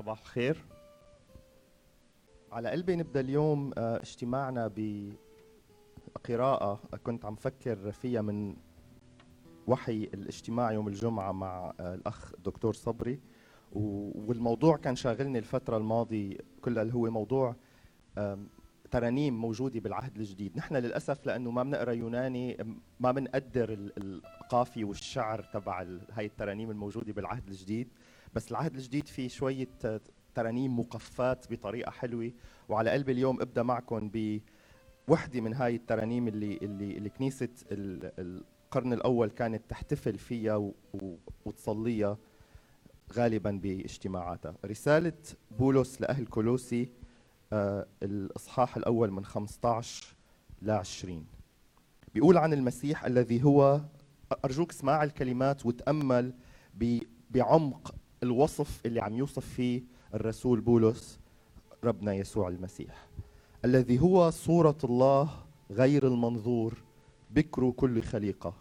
صباح الخير. على قلبي نبدأ اليوم آه، اجتماعنا بقراءة كنت عم فكر فيها من وحي الاجتماع يوم الجمعة مع آه، الأخ الدكتور صبري. والموضوع كان شاغلني الفترة الماضية كلها اللي هو موضوع ترانيم موجودة بالعهد الجديد. نحن للأسف لأنه ما بنقرأ يوناني ما بنقدر القافية والشعر تبع هاي الترانيم الموجودة بالعهد الجديد. بس العهد الجديد فيه شوية ترانيم مقفات بطريقة حلوة. وعلى قلبي اليوم أبدأ معكم بوحدة من هاي الترانيم اللي اللي, اللي كنيسة القرن الأول كانت تحتفل فيها وتصليها غالبا باجتماعاتها. رسالة بولس لأهل كولوسي آه الإصحاح الأول من 15 ل 20 بيقول عن المسيح الذي هو أرجوك اسمع الكلمات وتأمل بعمق الوصف اللي عم يوصف فيه الرسول بولس ربنا يسوع المسيح الذي هو صورة الله غير المنظور بكر كل خليقة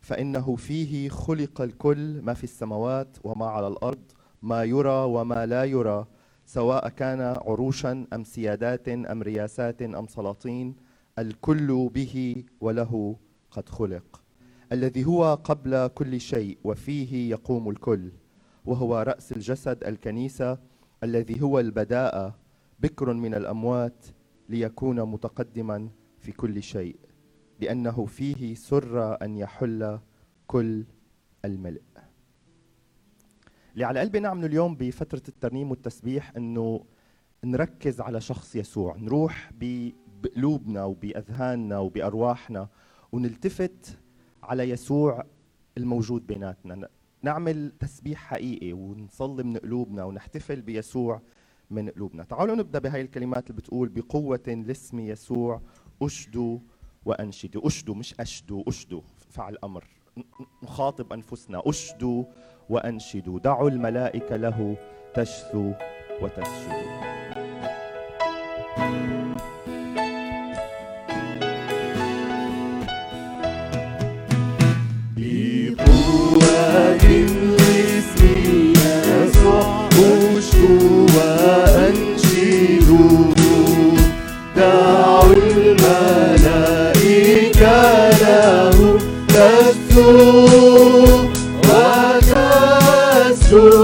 فإنه فيه خلق الكل ما في السماوات وما على الأرض ما يرى وما لا يرى سواء كان عروشا أم سيادات أم رياسات أم سلاطين الكل به وله قد خلق الذي هو قبل كل شيء وفيه يقوم الكل. وهو رأس الجسد الكنيسة الذي هو البداءة بكر من الأموات ليكون متقدما في كل شيء لأنه فيه سر أن يحل كل الملء. اللي على قلبي نعمله اليوم بفترة الترنيم والتسبيح أنه نركز على شخص يسوع نروح بقلوبنا وبأذهاننا وبأرواحنا ونلتفت على يسوع الموجود بيناتنا. نعمل تسبيح حقيقي ونصلي من قلوبنا ونحتفل بيسوع من قلوبنا. تعالوا نبدأ بهاي الكلمات اللي بتقول بقوة لاسم يسوع اشدوا وانشدوا اشدوا مش اشدوا اشدوا فعل أمر. نخاطب أنفسنا. اشدوا وانشدوا دعوا الملائكة له تشثو وتسجدوا Jesús.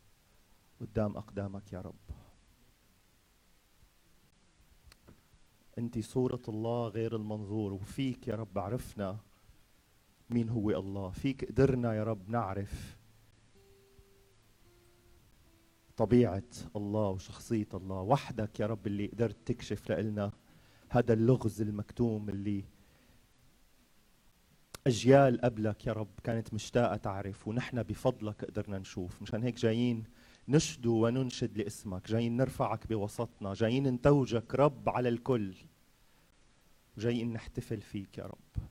قدام أقدامك يا رب. أنت صورة الله غير المنظور وفيك يا رب عرفنا مين هو الله. فيك قدرنا يا رب نعرف طبيعة الله وشخصية الله. وحدك يا رب اللي قدرت تكشف لنا هذا اللغز المكتوم اللي أجيال قبلك يا رب كانت مشتاقة تعرف ونحن بفضلك قدرنا نشوف. مشان هيك جايين نشدو وننشد لاسمك جايين نرفعك بوسطنا جايين نتوجك رب على الكل. جايين نحتفل فيك يا رب.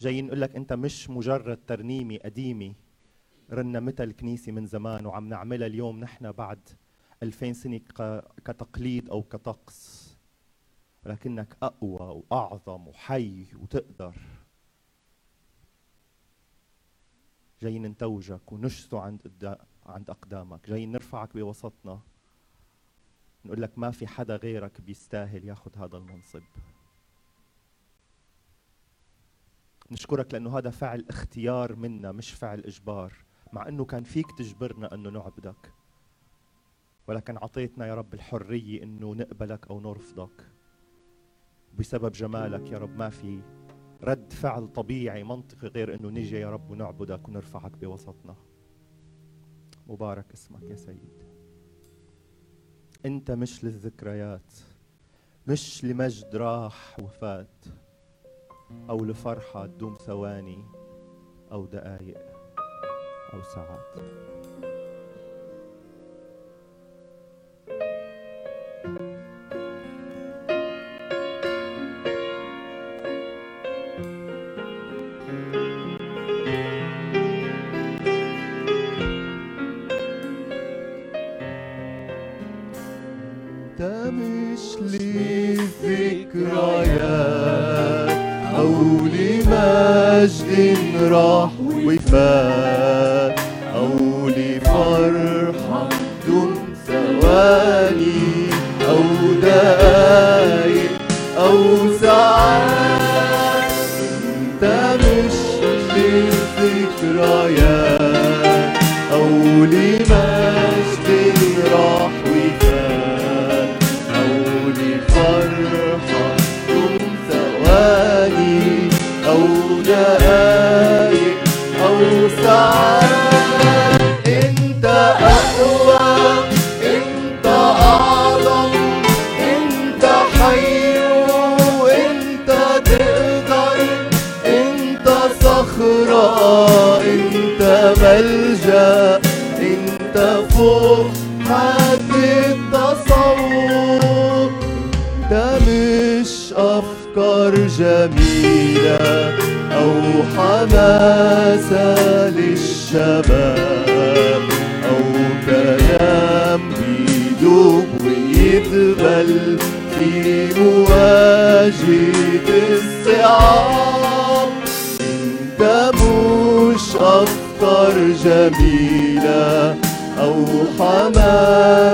جايين نقول لك أنت مش مجرد ترنيمه قديمه رنمتها الكنيسة من زمان وعم نعملها اليوم نحن بعد ألفين سنة كتقليد أو كطقس. ولكنك أقوى وأعظم وحي وتقدر. جايين نتوجك ونشثو عند عند أقدامك. جايين نرفعك بوسطنا. نقول لك ما في حدا غيرك بيستاهل ياخذ هذا المنصب. نشكرك لأنه هذا فعل اختيار منا مش فعل إجبار. مع أنه كان فيك تجبرنا أنه نعبدك. ولكن عطيتنا يا رب الحرية أنه نقبلك أو نرفضك. بسبب جمالك يا رب ما في رد فعل طبيعي منطقي غير أنه نجي يا رب ونعبدك ونرفعك بوسطنا. مبارك اسمك يا سيد. انت مش للذكريات مش لمجد راح وفات أو لفرحة تدوم ثواني أو دقائق أو ساعات. راح وفات مواجهة الصعاب انت مش أفكار جميلة أو حماسة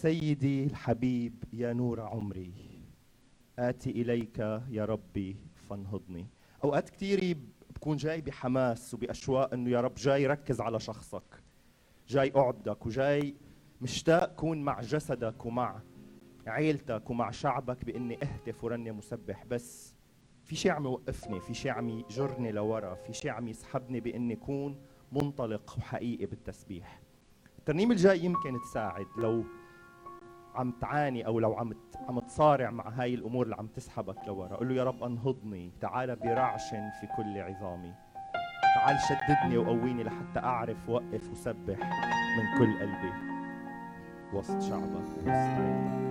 سيدي الحبيب يا نور عمري. آتي إليك يا ربي فانهضني. أوقات كثير بكون جاي بحماس وبأشواق إنه يا رب جاي ركز على شخصك. جاي أعبدك وجاي مشتاق كون مع جسدك ومع عيلتك ومع شعبك بإني أهتف ورنم وسبح بس في شيء عم يوقفني في شيء عم يجرني لورا في شيء عم يسحبني بإني أكون منطلق وحقيقي بالتسبيح. الترنيم الجاي يمكن تساعد لو عم تعاني أو لو عم عم تصارع مع هاي الأمور اللي عم تسحبك لورا قول له يا رب أنهضني تعال برعش في كل عظامي. تعال شددني وقويني لحتى أعرف وقف وسبح من كل قلبي. وسط شعبك وسط عيلتك.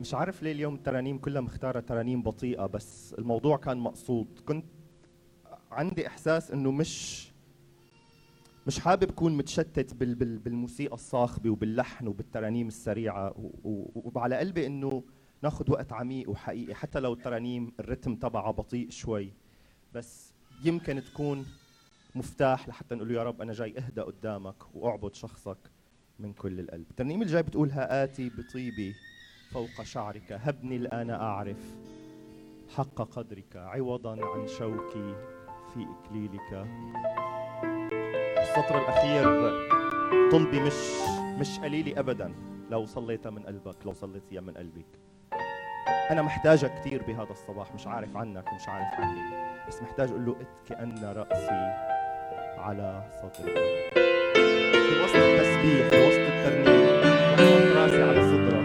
مش عارف ليه اليوم الترانيم كلها مختارة ترانيم بطيئة بس الموضوع كان مقصود. كنت عندي إحساس إنه مش مش حابب أكون متشتت بال بال بالموسيقى الصاخبة وباللحن وبالترانيم و- وعلى قلبي إنه ناخذ وقت عميق وحقيقي حتى لو الترانيم الرتم تبعها بطيء شوي. بس يمكن تكون مفتاح لحتى نقول يا رب أنا جاي أهدى قدامك وأعبد شخصك من كل القلب. الترنيمة اللي جاي بتقول ها آتي بطيبي. فوق شعرك. هبني الآن أعرف حق قدرك عوضا عن شوكي في إكليلك. السطر الأخير طلبي مش مش قليلي أبدا. لو صليت من قلبك لو صليتيها من قلبك. أنا محتاجة كثير بهذا الصباح. مش عارف عنك ومش عارف عني بس محتاج أقول له اتكأن رأسي على صدرك في وسط التسبيح في وسط الترنيم راسي على صدرك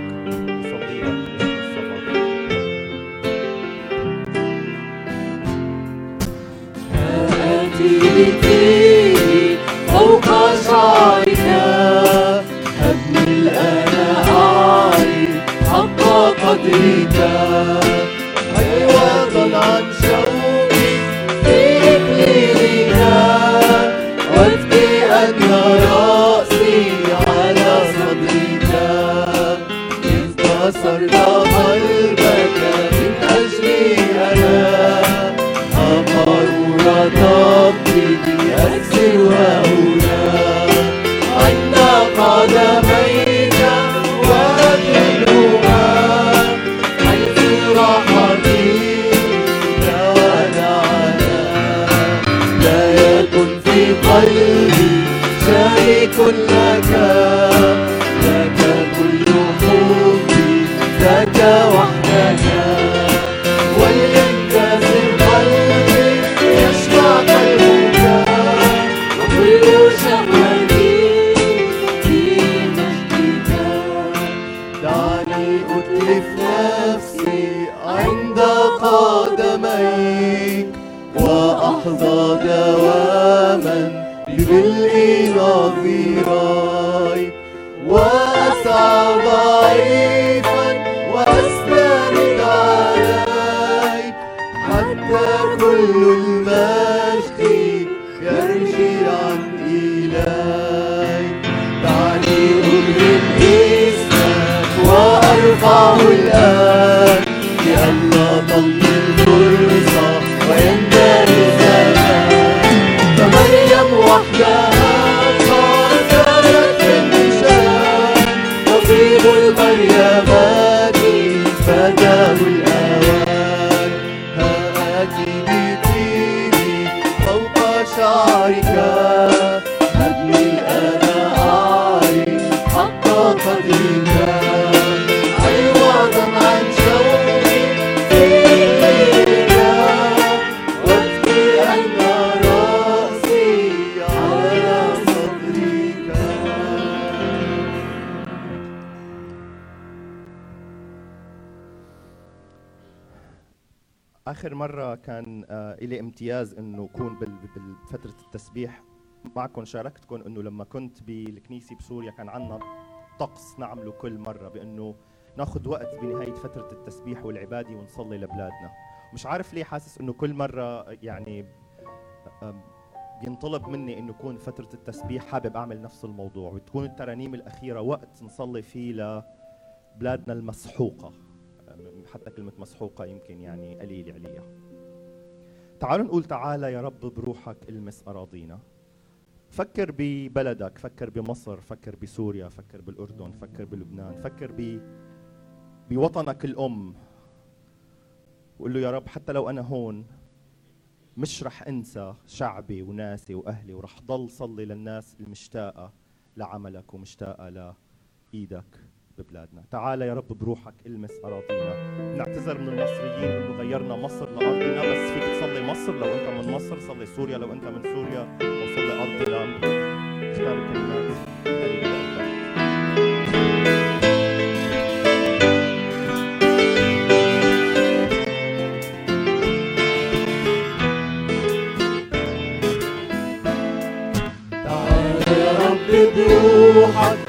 امتياز إنه بال- بفتره التسبيح معكم شاركتكم إنه لما كنت بالكنيسة بسوريا كان عندنا طقس نعمله كل مرة بإنه ناخذ وقت بنهاية فترة التسبيح والعبادة ونصلي لبلادنا. مش عارف ليه حاسس إنه كل مرة يعني بينطلب مني إنه يكون فترة التسبيح حابب أعمل نفس الموضوع وتكون الترانيم الأخيرة وقت نصلي فيه لبلادنا المسحوقة. حتى كلمة مسحوقة يمكن يعني قليل عليها. تعالوا نقول تعالى يا رب بروحك المس أراضينا. فكر ببلدك فكر بمصر فكر بسوريا فكر بالأردن فكر بلبنان فكر ب بوطنك الأم. وقول له يا رب حتى لو أنا هون مش رح أنسى شعبي وناسي وأهلي ورح ضل صلي للناس المشتاقة لعملك ومشتاقة لإيدك. ببلادنا. تعال يا رب بروحك المس أراضينا. نعتذر من المصريين إنه غيرنا مصر لأرضنا بس فيك تصلي مصر. لو أنت من مصر صلي سوريا لو أنت من سوريا وصلي أرضي لأمرك اختار كلمات بروحك.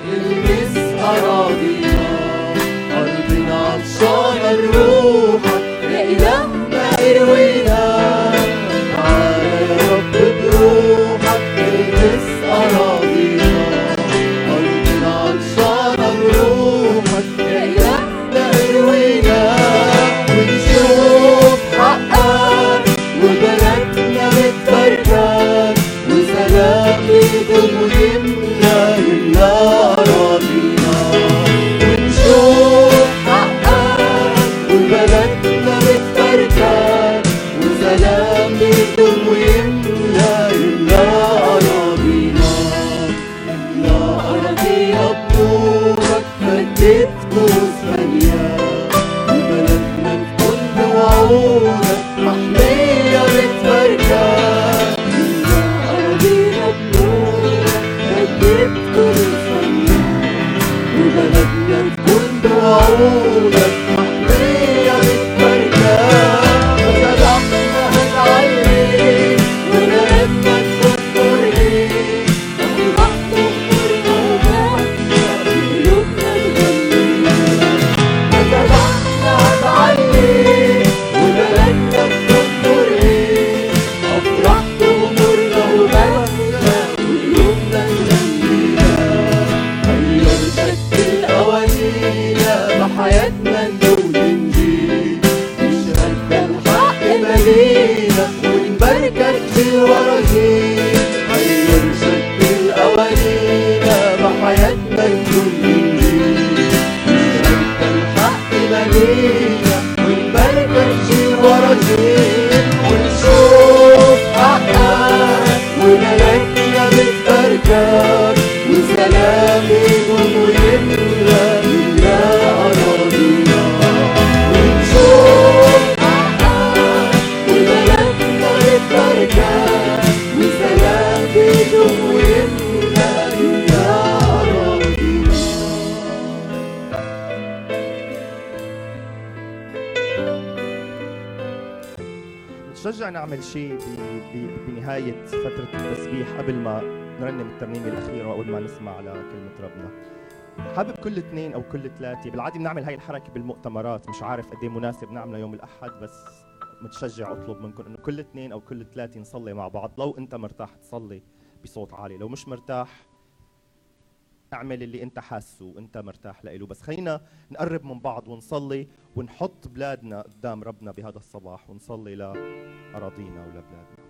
ثلاثة بالعادة بنعمل هاي الحركة بالمؤتمرات. مش عارف قد إيه مناسب نعملها يوم الأحد بس متشجع أطلب منكم إنه كل اثنين أو كل ثلاثة نصلي مع بعض. لو أنت مرتاح تصلي بصوت عالي. لو مش مرتاح اعمل اللي أنت حاسه وأنت مرتاح له بس خلينا نقرب من بعض ونصلي ونحط بلادنا قدام ربنا بهذا الصباح ونصلي لأراضينا ولبلادنا.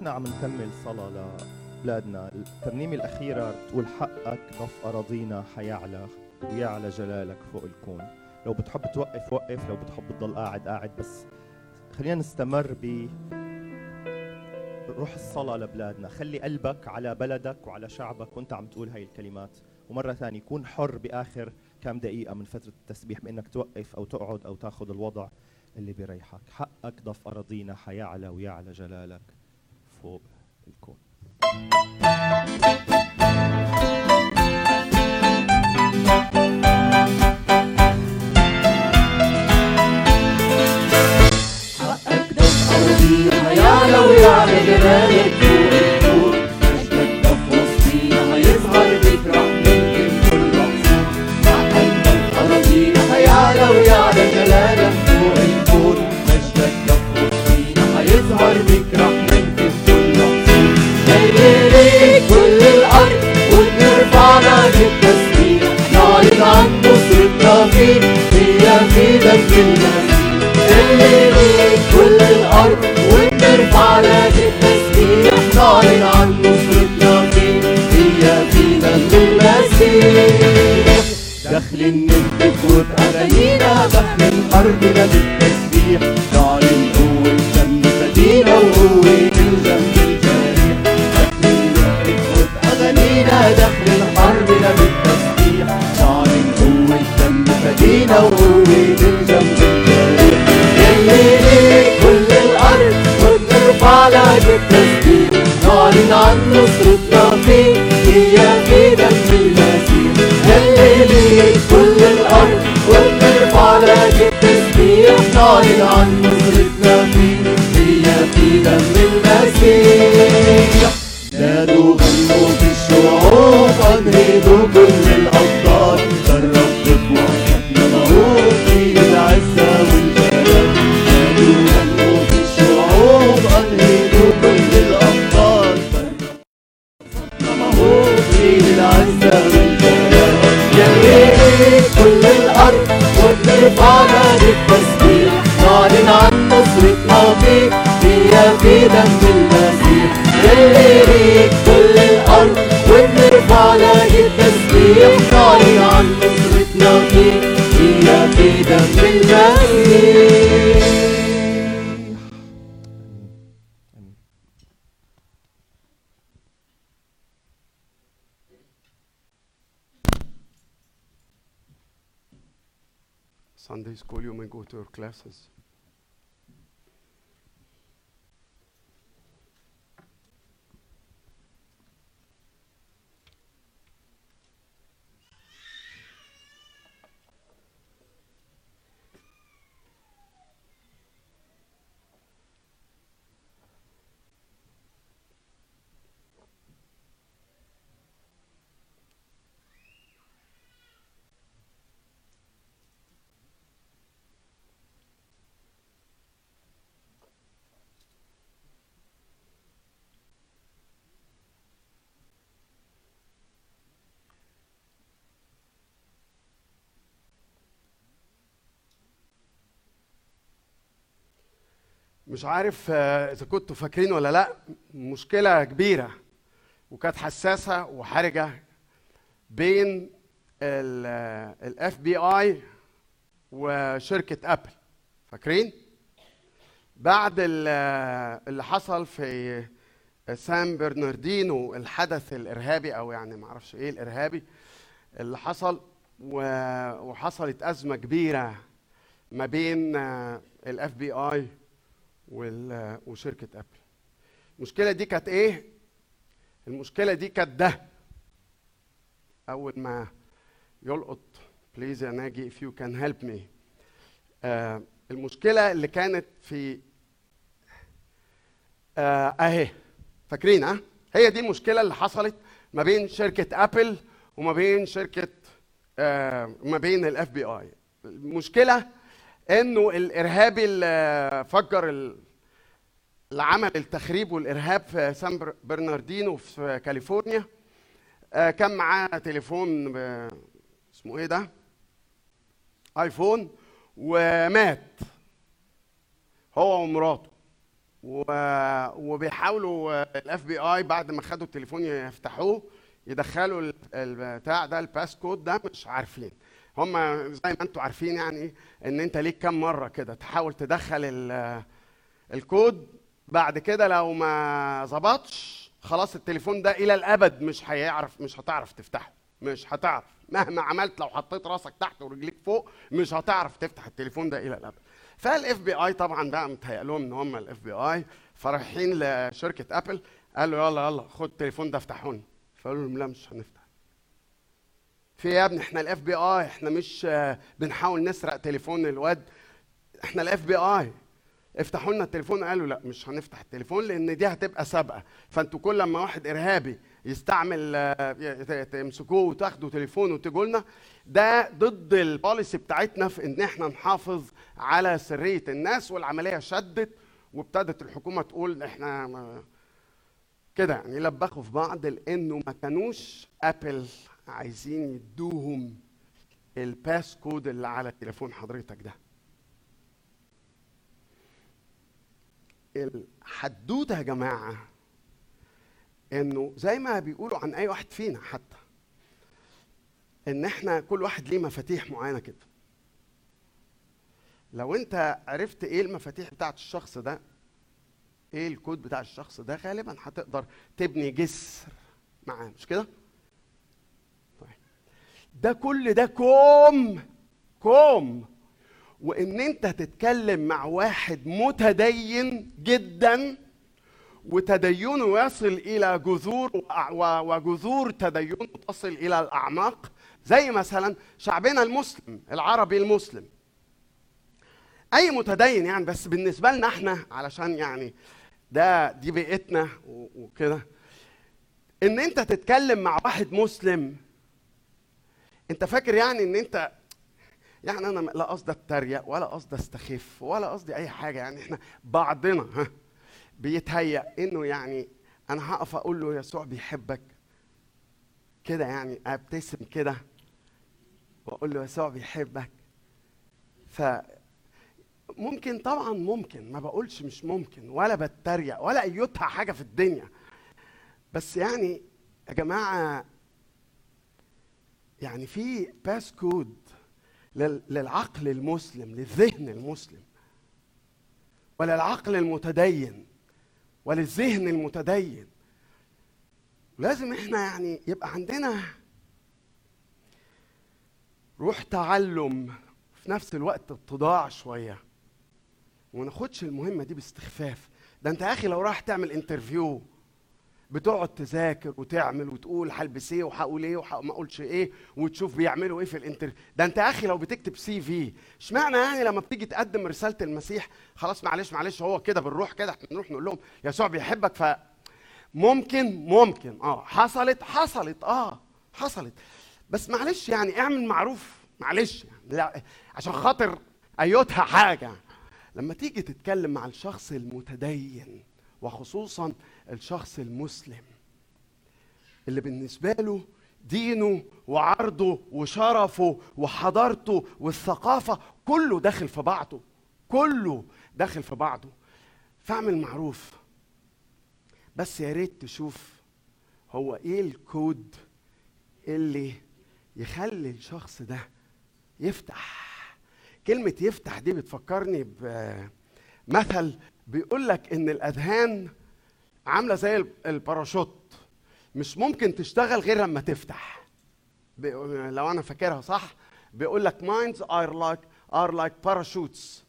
نحن عم نكمل صلاة لبلادنا. الترنيمة الأخيرة بتقول حقك ضف أراضينا حيعلى ويعلى جلالك فوق الكون. لو بتحب توقف وقف. لو بتحب تضل قاعد قاعد. بس خلينا نستمر ب روح الصلاة لبلادنا. خلي قلبك على بلدك وعلى شعبك. وأنت عم تقول هاي الكلمات. ومرة ثانية كون حر بآخر كم دقيقة من فترة التسبيح بأنك توقف أو تقعد أو تاخذ الوضع اللي بيريحك حقك ضف أراضينا حيعلى ويعلى جلالك. فوق الكون. حقك دف أرضينا هيعلى ويعلى جلالك فوق اللي ليك كل الأرض. ونرفع لك التسبيح نعلن عن نصرتنا فيك هي في دم المسيح داخلين نهتف وبأغانينا داخلين حربنا بالتسبيح نصرتنا فيك هي في المسيح يلي ليك كل الأرض. ونرفع لك التسبيح نعلن عن نصرتنا فيك هي في دم المسيح to classes. مش عارف آه، إذا كنتوا فاكرين ولا لأ مشكلة كبيرة وكانت حساسة وحرجة بين ال FBI وشركة Apple. فاكرين؟ بعد ال- اللي حصل في سان برناردينو الحدث الإرهابي أو يعني ما أعرفش إيه الإرهابي اللي حصل وحصلت أزمة كبيرة ما بين ال FBI وشركة Apple. المشكلة دي كانت إيه؟ المشكلة دي كانت ده. أول ما يلقط please يا ناجي you can help me. آه المشكلة اللي كانت في آه أهي. فاكرين ها؟ هي دي المشكلة اللي حصلت ما بين شركة Apple وما بين شركة آه ما بين ال FBI المشكلة إنه الارهابي اللي فجر ال- اللي عمل التخريب والإرهاب في سان بر- برناردينو في كاليفورنيا. آه كان معاه تليفون ب- اسمه إيه ده؟ iPhone ومات هو ومراته. وبيحاولوا ال FBI بعد ما خدوا التليفون يفتحوه يدخلوا ال- البتاع ده ال passcode ده مش عارفين. هم زي ما أنتم عارفين يعني ان انت ليك كام مرة كده. تحاول تدخل ال- الكود. بعد كده لو ما ظبطش خلاص التليفون ده إلى الأبد مش هيعرف مش هتعرف تفتحه. مش هتعرف. مهما عملت لو حطيت راسك تحت ورجليك فوق مش هتعرف تفتح التليفون ده إلى الأبد. فال FBI طبعا بقى متهيأ لهم إن هم ال FBI فرايحين لشركة Apple قالوا يلا يلا خد التليفون ده افتحوه لي فقالوا لهم لا مش هنفتح. في إيه يا ابني؟ إحنا الـ FBI إحنا مش بنحاول نسرق تليفون الواد. إحنا الـ FBI افتحوا لنا التليفون. قالوا لا مش هنفتح التليفون لأن دي هتبقى سابقة. فأنتوا كل ما واحد إرهابي يستعمل تمسكوه وتاخدوا تليفونه وتجوا لنا ده ضد ال policy بتاعتنا في إن إحنا نحافظ على سرية الناس والعملية شدت وابتدت الحكومة تقول إحنا كده يعني لبخوا في بعض لأنه ما كانوش Apple عايزين يدوهم ال passcode اللي على تليفون حضرتك ده. الحدوتة يا جماعة إنه زي ما بيقولوا عن أي واحد فينا حتى إن إحنا كل واحد ليه مفاتيح معينة كده. لو أنت عرفت إيه المفاتيح بتاعت الشخص ده إيه الكود بتاع الشخص ده غالبا هتقدر تبني جسر. معاه مش كده؟ ده كل ده كوم كوم. وإن أنت تتكلم مع واحد متدين جدا وتدينه يصل إلى جذور وجذور تدينه تصل إلى الأعماق زي مثلا شعبنا المسلم العربي المسلم. أي متدين يعني بس بالنسبة لنا إحنا علشان يعني ده دي بيئتنا وكده. إن أنت تتكلم مع واحد مسلم انت فاكر يعني ان انت يعني أنا لا قصدي اتريق ولا قصدي استخف ولا قصدي اي حاجة يعني إحنا بعضنا ها بيتهيأ انه يعني أنا هقف أقول له يسوع بيحبك كده يعني ابتسم كده واقول له يسوع بيحبك. ف ممكن طبعا ممكن ما بقولش مش ممكن ولا بتريق ولا ايتها حاجة في الدنيا. بس يعني يا جماعة يعني في باس كود لل- للعقل المسلم للذهن المسلم وللعقل المتدين وللذهن المتدين. لازم إحنا يعني يبقى عندنا روح تعلم في نفس الوقت اتضاع شوية. وما ناخدش المهمة دي باستخفاف. ده انت يا أخي لو راح تعمل interview بتقعد تذاكر وتعمل وتقول هلبس إيه وهقول إيه وما أقولش إيه وتشوف بيعملوا إيه في ال inter ده أنت يا أخي لو بتكتب CV اشمعنى يعني لما بتيجي تقدم رسالة المسيح خلاص معلش معلش هو كده بنروح كده إحنا نروح نقول لهم يسوع بيحبك ف ممكن ممكن آه حصلت حصلت آه حصلت. بس معلش يعني اعمل معروف معلش يعني لا عشان خاطر ايتها حاجة. لما تيجي تتكلم مع الشخص المتدين وخصوصا الشخص المسلم اللي بالنسبة له دينه وعرضه وشرفه وحضارته والثقافة كله داخل في بعضه كله داخل في بعضه. فاعمل معروف. بس يا ريت تشوف هو إيه الكود اللي يخلي الشخص ده يفتح. كلمة يفتح دي بتفكرني بمثل بيقول لك إن الأذهان عاملة زي ال- الباراشوت. مش ممكن تشتغل غير لما تفتح. لو أنا فاكرها صح بيقول لك minds are like are like parachutes.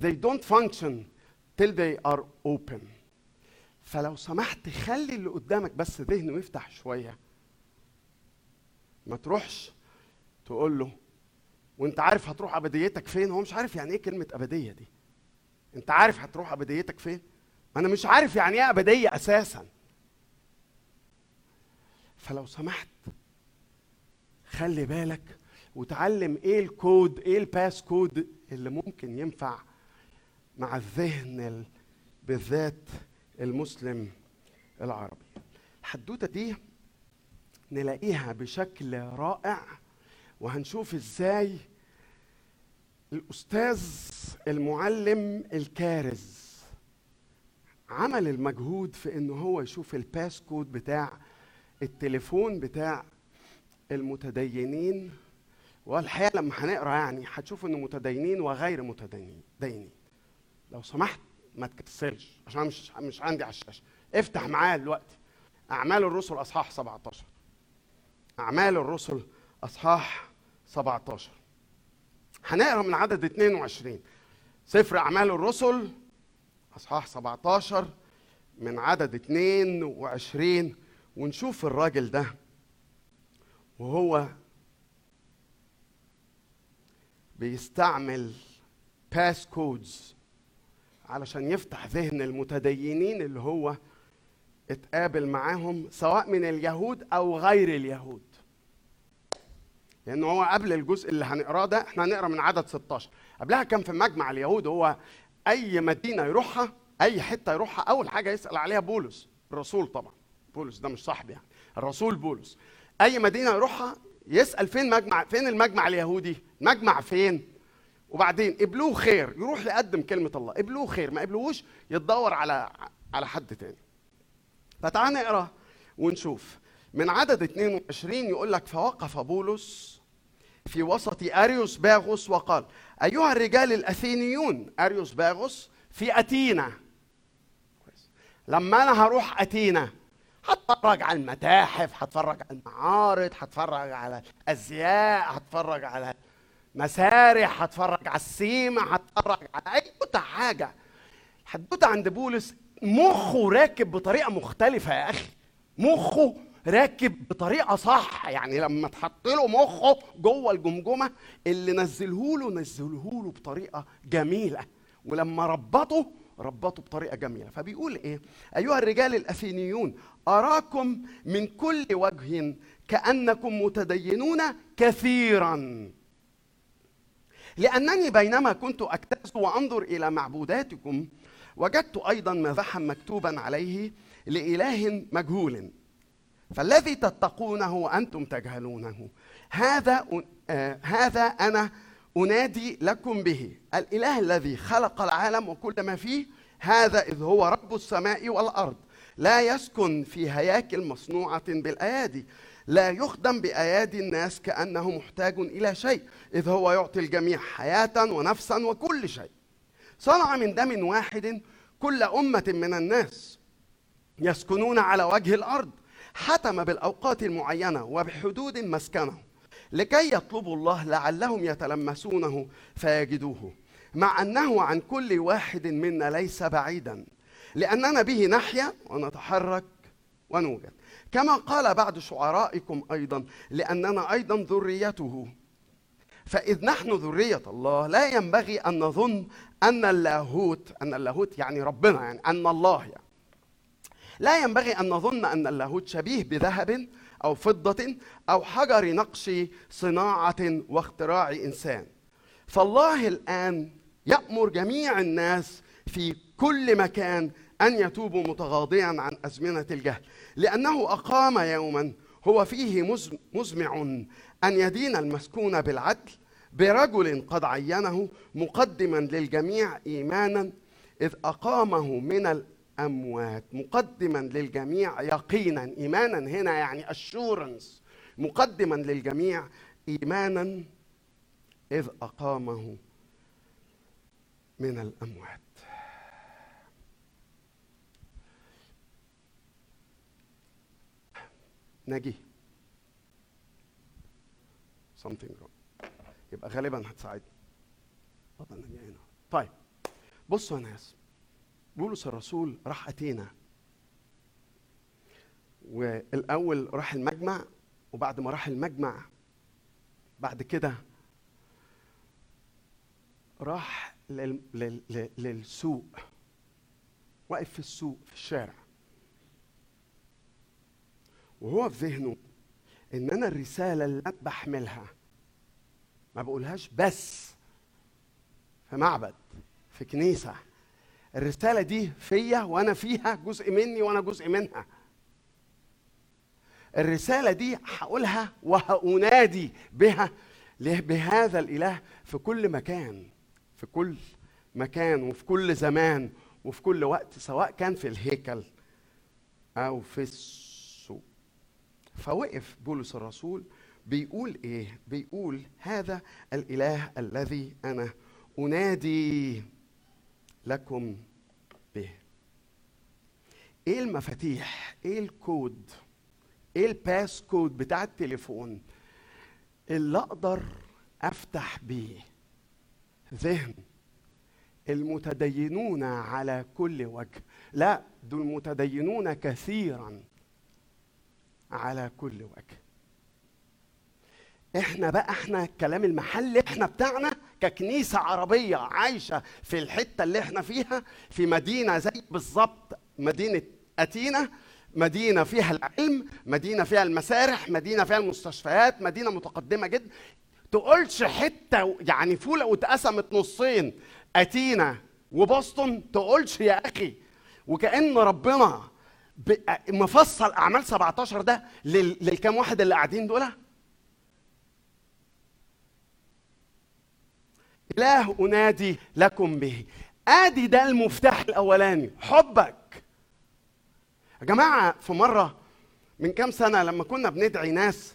They don't function till they are open. فلو سمحت خلي اللي قدامك بس ذهنه يفتح شوية. ما تروحش تقول له وأنت عارف هتروح أبديتك فين؟ هو مش عارف يعني إيه كلمة أبدية دي. أنت عارف هتروح أبديتك فين؟ ما أنا مش عارف يعني إيه أبدية أساسا. فلو سمحت خلي بالك وتعلم إيه الكود إيه ال passcode اللي ممكن ينفع مع الذهن ال- بالذات المسلم العربي. الحدوتة دي نلاقيها بشكل رائع وهنشوف إزاي الأستاذ المعلم الكارز عمل المجهود في انه هو يشوف ال passcode بتاع التليفون بتاع المتدينين. والحقيقة لما هنقرأ يعني هتشوف انه متدينين وغير متدينين. دينين. لو سمحت ما تكسلش عشان مش مش عندي على الشاشة. افتح معايا دلوقتي. أعمال الرسل أصحاح 17 أعمال الرسل أصحاح 17 هنقرأ من عدد 22 سفر أعمال الرسل إصحاح 17 من عدد 22 ونشوف الراجل ده. وهو بيستعمل passcodes علشان يفتح ذهن المتدينين اللي هو اتقابل معاهم سواء من اليهود أو غير اليهود. لأن هو قبل الجزء اللي هنقراه ده إحنا هنقرا من عدد 16 قبلها كان في مجمع اليهود هو أي مدينة يروحها أي حتة يروحها أول حاجة يسأل عليها بولس الرسول طبعا. بولس ده مش صاحبي يعني الرسول بولس. أي مدينة يروحها يسأل فين مجمع فين المجمع اليهودي؟ مجمع فين؟ وبعدين قبلوه خير يروح يقدم كلمة الله. قبلوه خير ما قبلوهوش يتدور على على حد تاني. فتعال نقرأ ونشوف. من عدد 22 يقول لك فوقف بولس في وسط أريوس باغوس وقال أيها الرجال الأثينيون اريوس باغوس في كويس. لما أنا هروح أتينا هتفرج على المتاحف هتفرج على المعارض هتفرج على الأزياء هتفرج على مسارح هتفرج على السيما هتفرج على أي حاجة حدوته عند بولس مخه راكب بطريقة مختلفة يا أخي مخه راكب بطريقة صح يعني لما تحط له مخه جوه الجمجمة اللي نزله له نزله له بطريقة جميلة. ولما ربطه ربطه بطريقة جميلة. فبيقول إيه؟ أيها الرجال الأثينيون أراكم من كل وجه كأنكم متدينون كثيرا. لأنني بينما كنت أكتاز وأنظر إلى معبوداتكم وجدت أيضا مذحا مكتوبا عليه لإله مجهول. فالذي تتقونه وأنتم تجهلونه. هذا آه هذا أنا أنادي لكم به. الإله الذي خلق العالم وكل ما فيه هذا إذ هو رب السماء والأرض. لا يسكن في هياكل مصنوعة بالأيادي. لا يخدم بأيادي الناس كأنه محتاج إلى شيء إذ هو يعطي الجميع حياة ونفسا وكل شيء. صنع من دم واحد كل أمة من الناس يسكنون على وجه الأرض. حتم بالأوقات المعينة وبحدود مسكنة. لكي يطلبوا الله لعلهم يتلمسونه فيجدوه مع أنه عن كل واحد منا ليس بعيدا. لأننا به نحيا ونتحرك ونوجد. كما قال بعض شعرائكم أيضا لأننا أيضا ذريته. فإذ نحن ذرية الله لا ينبغي أن نظن أن اللاهوت أن اللاهوت يعني ربنا يعني أن الله يعني. لا ينبغي أن نظن أن اللاهوت شبيه بذهب أو فضة أو حجر نقش صناعة واختراع إنسان. فالله الآن يأمر جميع الناس في كل مكان أن يتوبوا متغاضيا عن أزمنة الجهل لأنه أقام يوما هو فيه مزمع أن يدين المسكون بالعدل برجل قد عينه مقدما للجميع ايمانا إذ أقامه من الاموات مقدما للجميع يقينا ايمانا هنا يعني اشورنس مقدما للجميع ايمانا إذ أقامه من الأموات. ناجي something wrong. يبقى غالبا هتساعدني. طيب. بصوا يا ناس. بولس الرسول راح اتينا والأول راح المجمع وبعد ما راح المجمع بعد كده راح لل... لل... لل... للسوق. واقف في السوق في الشارع. وهو في ذهنه إن أنا الرسالة اللي أنا بحملها ما بقولهاش بس في معبد في كنيسة. الرسالة دي فيا وأنا فيها جزء مني وأنا جزء منها. الرسالة دي هقولها وهأنادي بها بهذا الإله في كل مكان في كل مكان وفي كل زمان وفي كل وقت سواء كان في الهيكل أو في السوق. فوقف بولس الرسول بيقول إيه؟ بيقول هذا الإله الذي أنا أنادي. لكم به. إيه المفاتيح؟ إيه الكود؟ إيه ال passcode بتاع التليفون اللي أقدر أفتح بيه؟ ذهن. المتدينين على كل وجه. لا دول متدينون كثيرا على كل وجه. إحنا بقى إحنا الكلام المحلي إحنا بتاعنا ككنيسة عربية عايشة في الحتة اللي إحنا فيها في مدينة زي بالظبط مدينة أتينا مدينة فيها العلم مدينة فيها المسارح مدينة فيها المستشفيات مدينة متقدمة جدا. تقولش حتة يعني فولة واتقسمت نصين أتينا وبoston تقولش يا أخي وكأن ربنا مفصل أعمال 17 ده لل- للكام واحد اللي قاعدين دول؟ إله أنادي لكم به. آدي ده المفتاح الأولاني. حبك. يا جماعة في مرة من كام سنة لما كنا بندعي ناس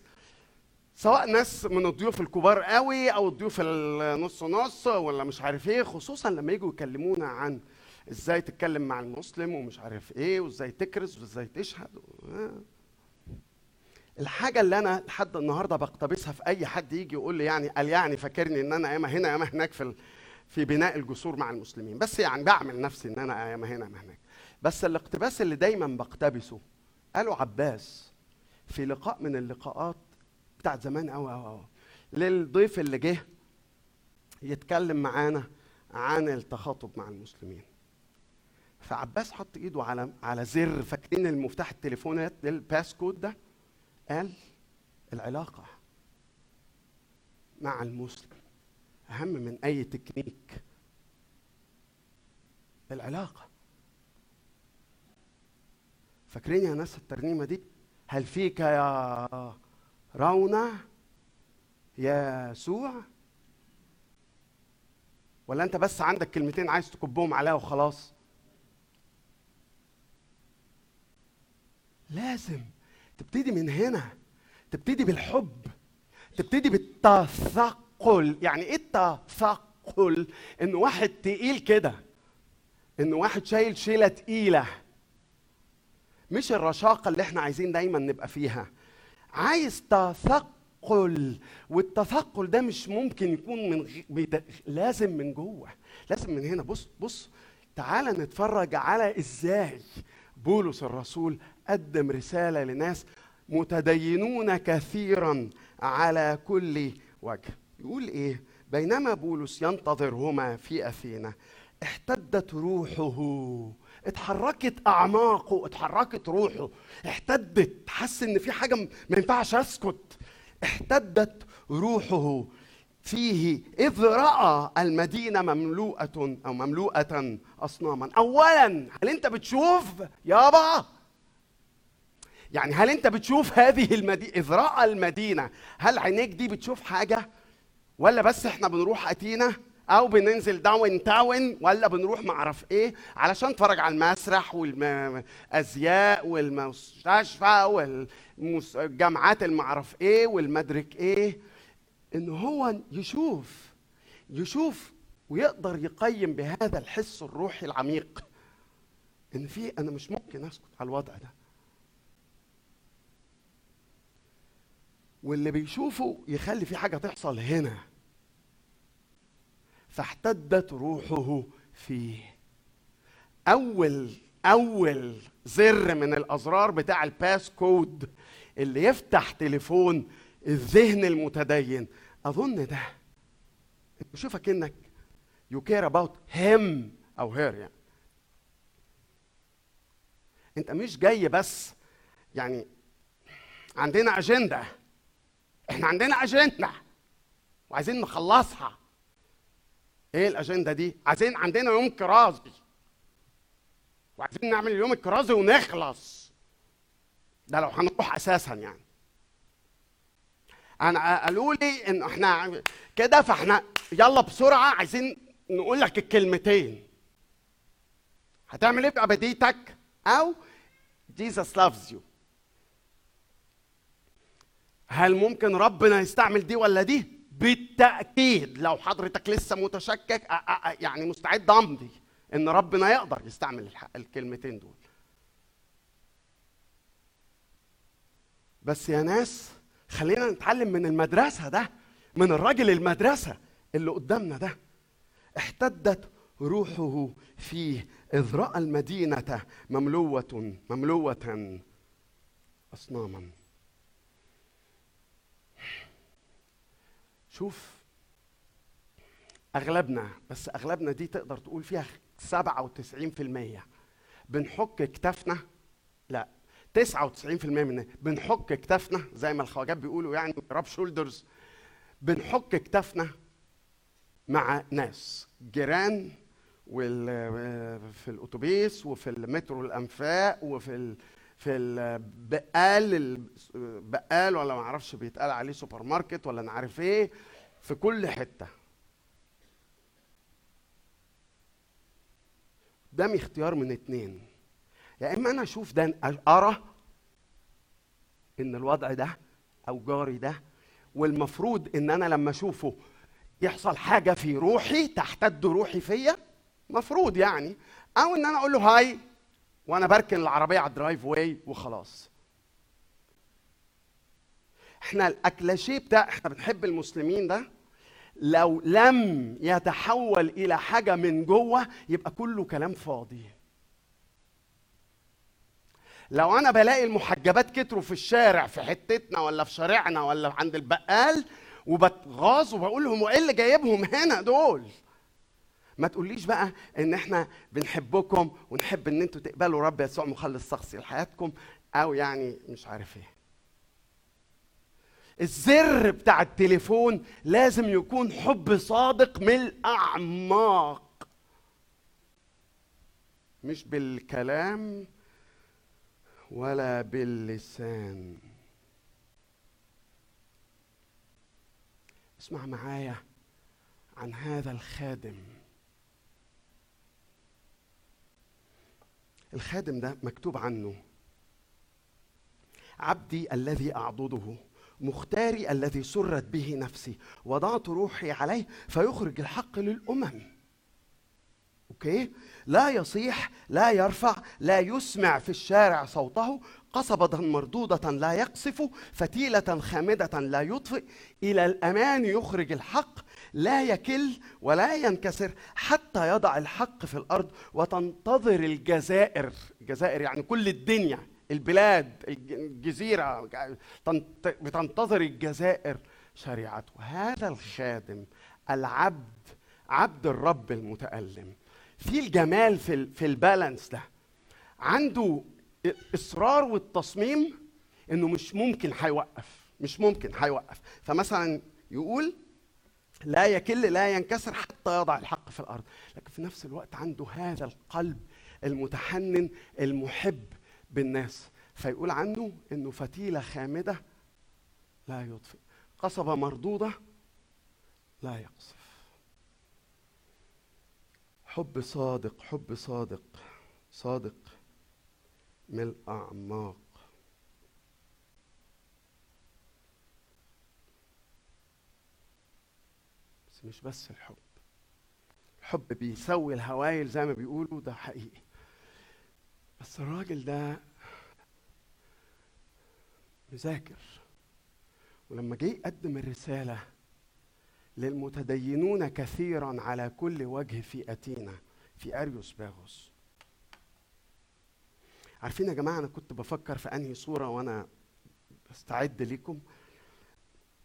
سواء ناس من الضيوف الكبار قوي أو الضيوف النص نص ولا مش عارف إيه خصوصا لما يجوا يكلمونا عن إزاي تتكلم مع المسلم ومش عارف إيه وإزاي تكرز وإزاي تشهد آه. الحاجة اللي أنا لحد النهارده بقتبسها في أي حد يجي يقول لي يعني قال يعني فاكرني إن أنا ياما هنا ياما هناك في في بناء الجسور مع المسلمين. بس يعني بعمل نفسي إن أنا ياما هنا ياما هناك. بس الاقتباس اللي دايما بقتبسه قالوا عباس في لقاء من اللقاءات بتاعت زمان قوي قوي قوي للضيف اللي جه يتكلم معانا عن التخاطب مع المسلمين. فعباس حط إيده على على زر فاكرين المفتاح التليفونات للباس كود ده؟ قال العلاقة مع المسلم أهم من أي تكنيك. العلاقة. فاكرين يا ناس الترنيمة دي؟ هل فيك يا رونا يا يسوع ولا أنت بس عندك كلمتين عايز تكبهم عليها وخلاص؟ لازم. تبتدي من هنا تبتدي بالحب تبتدي بالتثقل. يعني إيه التثقل؟ إن واحد تقيل كده إن واحد شايل شيلة تقيلة. مش الرشاقة اللي إحنا عايزين دايما نبقى فيها. عايز تثقل والتثقل ده مش ممكن يكون من غ... بيد- لازم من جوه لازم من هنا. بص بص تعال نتفرج على إزاي بولس الرسول قدم رسالة لناس متدينون كثيرا على كل وجه. يقول إيه؟ بينما بولس ينتظرهما في أثينا احتدت روحه اتحركت أعماقه اتحركت روحه احتدت حس إن في حاجة ما ينفعش أسكت احتدت روحه. فيه إذ رأى المدينة مملوءة أو مملوءة اصناما. اولا هل أنت بتشوف؟ يابا! يعني هل انت بتشوف هذه المدينة اذ راى المدينة هل عينيك دي بتشوف حاجة؟ ولا بس إحنا بنروح أتينا أو بننزل داون تاون ولا بنروح معرف إيه؟ علشان نتفرج على المسرح والازياء والمستشفى والجامعات المعرف إيه والمدرك إيه؟ إن هو يشوف يشوف ويقدر يقيم بهذا الحس الروحي العميق. إن في أنا مش ممكن أسكت على الوضع ده. واللي بيشوفه يخلي في حاجة تحصل هنا. فاحتدت روحه فيه. أول أول زر من الأزرار بتاع الباس كود اللي يفتح تليفون الذهن المتدين. أظن ده. شوفك إنك you care about him or her يعني. أنت مش جاي بس يعني عندنا أجندة. إحنا عندنا اجنده وعايزين نخلصها. إيه الاجندة دي؟ عايزين عندنا يوم كرازي. وعايزين نعمل اليوم الكرازي ونخلص. ده لو هنروح أساسا يعني. أنا قالوا لي إن إحنا كده فإحنا يلا بسرعة عايزين نقول لك الكلمتين. هتعمل إيه في ابديتك أو Jesus loves you هل ممكن ربنا يستعمل دي ولا دي؟ بالتأكيد. لو حضرتك لسه متشكك يعني مستعد أمضي إن ربنا يقدر يستعمل الكلمتين دول. بس يا ناس خلينا نتعلم من المدرسة ده من الراجل المدرسة اللي قدامنا ده. احتدت روحه فيه إذ رأى المدينة مملوة مملوة أصناما. شوف أغلبنا بس أغلبنا دي تقدر تقول فيها 97% بنحك كتافنا لا 99% من بنحك كتافنا زي ما الخواجات بيقولوا يعني rub shoulders بنحك كتافنا مع ناس جيران وال في الأتوبيس وفي المترو الأنفاق وفي في البقال البقال ولا ما أعرفش بيتقال عليه سوبر ماركت ولا أنا عارف إيه في كل حتة. قدامي اختيار من اتنين. يا إما أنا أشوف ده أرى إن الوضع ده أو جاري ده والمفروض إن أنا لما أشوفه يحصل حاجة في روحي تحتد روحي فيا مفروض يعني أو إن أنا أقول له hi. وأنا بركن العربية على ال driveway وخلاص. إحنا الاكلاشيه بتاع إحنا بنحب المسلمين ده. لو لم يتحول إلى حاجة من جوه يبقى كله كلام فاضي. لو أنا بلاقي المحجبات كتروا في الشارع في حتتنا ولا في شارعنا ولا عند البقال وبتغاظ وبقول لهم وإيه اللي جايبهم هنا دول؟ ما تقوليش بقى ان إحنا بنحبكم ونحب ان أنتوا تقبلوا رب يسوع مخلص شخصي لحياتكم أو يعني مش عارف إيه. الزر بتاع التليفون لازم يكون حب صادق من الأعماق. مش بالكلام ولا باللسان. اسمع معايا عن هذا الخادم. الخادم ده مكتوب عنه. عبدي الذي أعضده مختاري الذي سرت به نفسي وضعت روحي عليه فيخرج الحق للأمم. أوكي؟ لا يصيح لا يرفع لا يسمع في الشارع صوته قصبة مردودة لا يقصف فتيلة خامدة لا يطفئ إلى الأمان يخرج الحق لا يكل ولا ينكسر حتى يضع الحق في الأرض وتنتظر الجزائر. الجزائر يعني كل الدنيا البلاد الجزيرة بتنتظر الجزائر شريعته. هذا الخادم العبد عبد الرب المتألم في الجمال في في البالانس ده عنده إصرار والتصميم إنه مش ممكن هيوقف مش ممكن هيوقف. فمثلا يقول لا يكل لا ينكسر حتى يضع الحق في الأرض. لكن في نفس الوقت عنده هذا القلب المتحنن المحب بالناس. فيقول عنه إنه فتيلة خامدة لا يطفئ. قصبه مردودة لا يقصف. حب صادق حب صادق صادق من الأعماق بس مش بس الحب. الحب بيسوي الهوايل زي ما بيقولوا ده حقيقي. بس الراجل ده مذاكر. ولما جه يقدم الرسالة للمتدينون كثيرا على كل وجه في أتينا في أريوس باغوس. عارفين يا جماعة أنا كنت بفكر في أنهي صورة وأنا بستعد لكم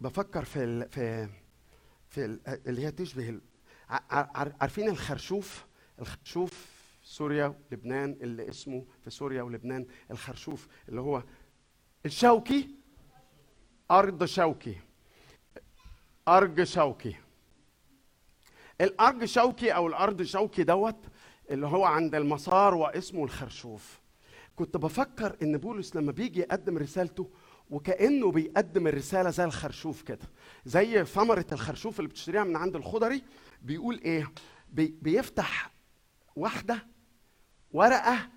بفكر في في في ال اللي هي تشبه عارفين الخرشوف؟ الخرشوف سوريا ولبنان اللي اسمه في سوريا ولبنان الخرشوف اللي هو الشوكي. أرض شوكي. أرج شوكي. الأرج شوكي أو الأرض شوكي دوت اللي هو عند المصاروة اسمه الخرشوف. كنت بفكر إن بولس لما بيجي يقدم رسالته وكأنه بيقدم الرسالة زي الخرشوف كده. زي ثمرة الخرشوف اللي بتشتريها من عند الخضري. بيقول إيه؟ بي بيفتح واحدة ورقة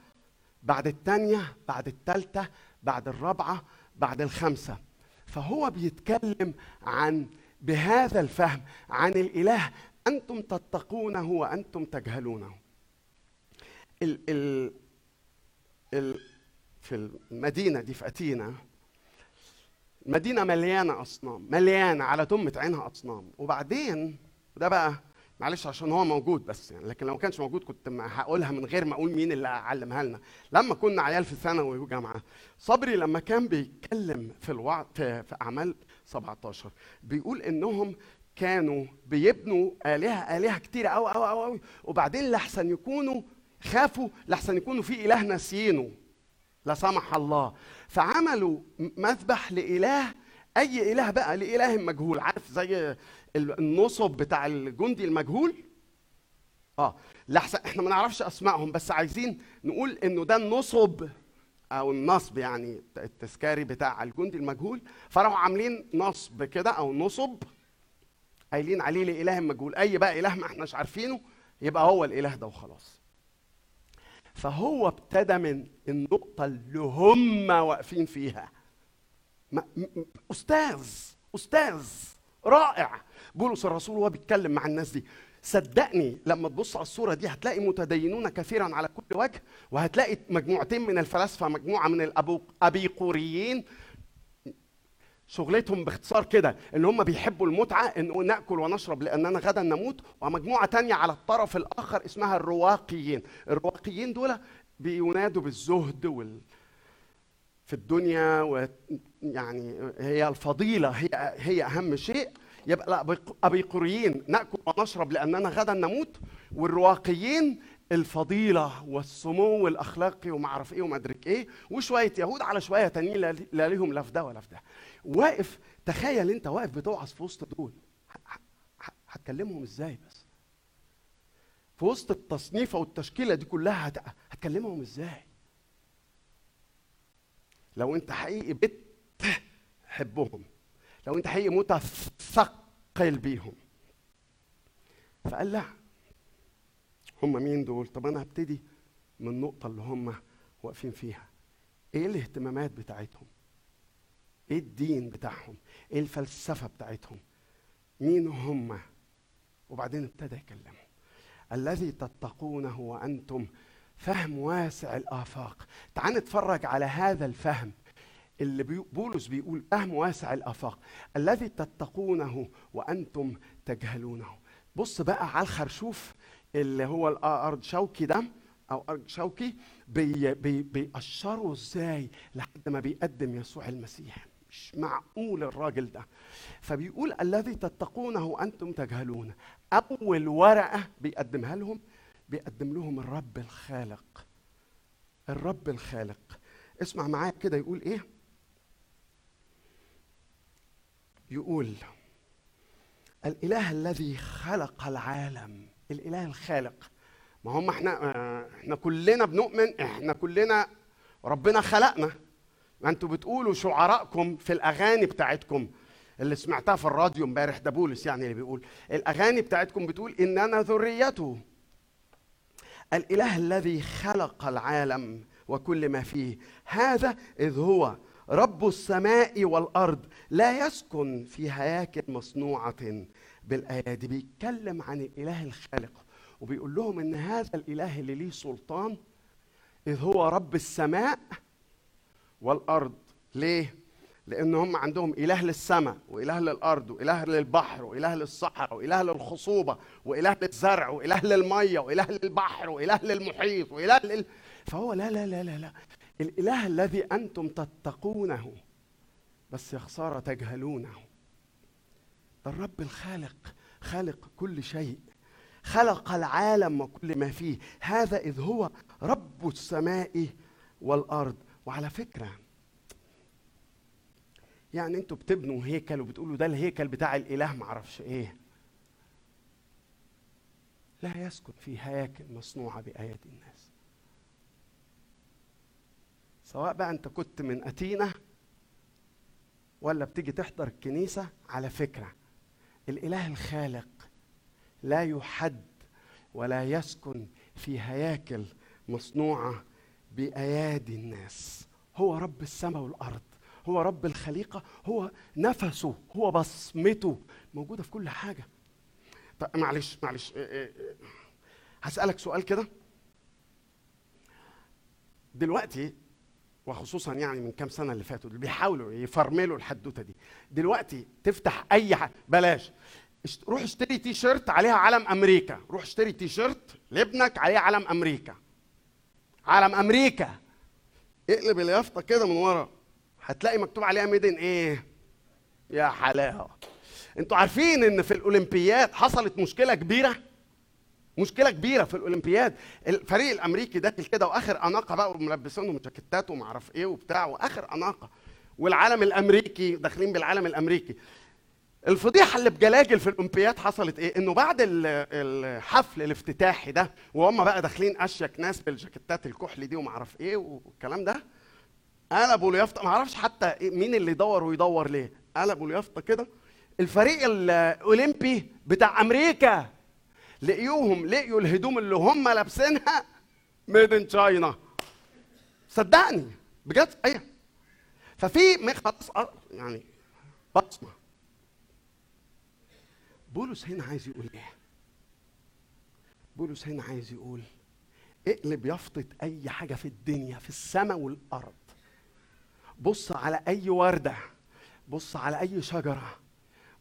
بعد التانية بعد التالتة بعد الرابعة بعد الخامسة. فهو بيتكلم عن بهذا الفهم عن الإله. أنتم تتقونه وأنتم تجهلونه. ال ال ال في المدينة دي في أتينا المدينة مليانة أصنام مليانة على تمة عينها أصنام. وبعدين ده بقى معلش عشان هو موجود بس يعني لكن لو ما كانش موجود كنت هقولها من غير ما أقول مين اللي علمها لنا. لما كنا عيال في ثانوي وجامعة صبري لما كان بيتكلم في الوعظ في, أعمال 17 بيقول إنهم كانوا بيبنوا آلهة آلهة كتيرة قوي قوي قوي قوي وبعدين لحسن يكونوا خافوا لحسن يكونوا في إله ناسيينه لا سمح الله. فعملوا مذبح لإله. أي إله بقى؟ لإله مجهول. عارف زي ال- النصب بتاع الجندي المجهول؟ آه. لحسن إحنا ما نعرفش أسمائهم بس عايزين نقول إنه ده النصب أو النصب يعني التذكاري بتاع الجندي المجهول. فراحوا عاملين نصب كده أو نصب قايلين عليه لإله مجهول. أي بقى إله ما إحناش عارفينه يبقى هو الإله ده وخلاص. فهو ابتدى من النقطة اللي هم واقفين فيها. أستاذ أستاذ رائع. بولس الرسول وهو بيتكلم مع الناس دي. صدقني لما تبص على الصورة دي هتلاقي متدينون كثيرا على كل وجه وهتلاقي مجموعتين من الفلاسفة مجموعة من الأبيقوريين شغلتهم باختصار كده إن هم بيحبوا المتعة انه نأكل ونشرب لاننا غدا نموت ومجموعة تانية على الطرف الآخر اسمها الرواقيين. الرواقيين دول بينادوا بالزهد وال في الدنيا ويعني هي الفضيلة هي هي أهم شيء. يبقى أبيقوريين نأكل ونشرب لاننا غدا نموت. والرواقيين الفضيلة والسمو الاخلاقي وما أعرف إيه وما أدري إيه وشوية يهود على شوية تانيين لا ليهم لا في ده ولا في ده. واقف تخيل انت واقف بتوعظ في وسط دول. هتكلمهم إزاي بس؟ في وسط التصنيفة والتشكيلة دي كلها هت- هتكلمهم إزاي؟ لو انت حقيقي بتحبهم لو انت حقيقي متثقل بيهم. فقال لا. هم مين دول؟ طب أنا هبتدي من النقطة اللي هم واقفين فيها. إيه الاهتمامات بتاعتهم؟ إيه الدين بتاعهم؟ إيه الفلسفة بتاعتهم؟ مين هم؟ وبعدين ابتدى يكلمهم. الذي تتقونه وأنتم فهم واسع الآفاق. تعال نتفرج على هذا الفهم اللي بولس بيقول فهم واسع الآفاق. الذي تتقونه وأنتم تجهلونه. بص بقى على الخرشوف اللي هو الأرض شوكي ده أو ارض شوكي بي بي إزاي لحد ما بيقدم يسوع المسيح. مش معقول الراجل ده. فبيقول الذي تتقونه أنتم تجهلون. أول ورقة بيقدمها لهم بيقدم لهم الرب الخالق. الرب الخالق. اسمع معايا كده يقول إيه؟ يقول الإله الذي خلق العالم. الإله الخالق. ما هم إحنا آه، إحنا كلنا بنؤمن إحنا كلنا ربنا خلقنا. ما أنتوا بتقولوا شعراءكم في الأغاني بتاعتكم اللي سمعتها في الراديو امبارح ده بولس يعني اللي بيقول الأغاني بتاعتكم بتقول اننا ذريته. الإله الذي خلق العالم وكل ما فيه هذا إذ هو رب السماء والأرض لا يسكن في هياكل مصنوعة بالأيادي. بيتكلم عن الإله الخالق وبيقول لهم إن هذا الإله اللي ليه سلطان إذ هو رب السماء والأرض. ليه؟ لأن هم عندهم إله للسماء وإله للأرض وإله للبحر وإله للصحراء وإله للخصوبة وإله للزرع وإله للمية وإله للبحر وإله للمحيط وإله لل... فهو لا لا لا لا لا. الإله الذي أنتم تتقونه بس يا خسارة تجهلونه. الرب الخالق خالق كل شيء خلق العالم وكل ما فيه. هذا إذ هو رب السماء والأرض. وعلى فكرة يعني أنتوا بتبنوا هيكل وبتقولوا ده الهيكل بتاع الإله معرفش إيه. لا يسكن في هياكل مصنوعة بايادي الناس. سواء بقى انت كنت من أتينا ولا بتيجي تحضر الكنيسة على فكرة الإله الخالق لا يحد ولا يسكن في هياكل مصنوعة بأيادي الناس. هو رب السماء والأرض هو رب الخليقة هو نفسه هو بصمته. موجودة في كل حاجة. طب معلش معلش إيه إيه إيه. هسألك سؤال كده. دلوقتي وخصوصا يعني من كام سنة اللي فاتوا اللي بيحاولوا يفرملوا الحدوتة دي. دلوقتي تفتح أي حاجة بلاش. روح اشتري تي شيرت عليها علم أمريكا. روح اشتري تي شيرت لابنك عليه علم أمريكا. علم أمريكا. اقلب اليافطة كده من ورا. هتلاقي مكتوب عليها made in إيه؟ يا حلاوة. أنتوا عارفين إن في الأولمبياد حصلت مشكلة كبيرة؟ مشكلة كبيرة في الأولمبياد. الفريق الأمريكي داخل كده وآخر أناقة بقى وملبسينهم جاكيتات وما اعرف إيه وبتاع وآخر أناقة. والعالم الأمريكي داخلين بالعالم الأمريكي. الفضيحة اللي بجلاجل في الاولمبياد حصلت إيه؟ إنه بعد ال- الحفل الافتتاحي ده وهم بقى داخلين أشيك ناس بالجاكيتات الكحل دي وما أعرف إيه والكلام ده قلبوا اليافطة ما أعرفش حتى مين اللي يدور ويدور ليه قلبوا اليافطة كده الفريق الأولمبي بتاع أمريكا لقيوهم لقيوا الهدوم اللي هم لابسينها ميد ان تشاينا صدقني بجد؟ أيوه. ففي خلاص يعني بصمة. بولس هنا عايز يقول إيه؟ بولس هنا عايز يقول اقلب يافطة أي حاجة في الدنيا في السماء والأرض. بص على أي وردة بص على أي شجرة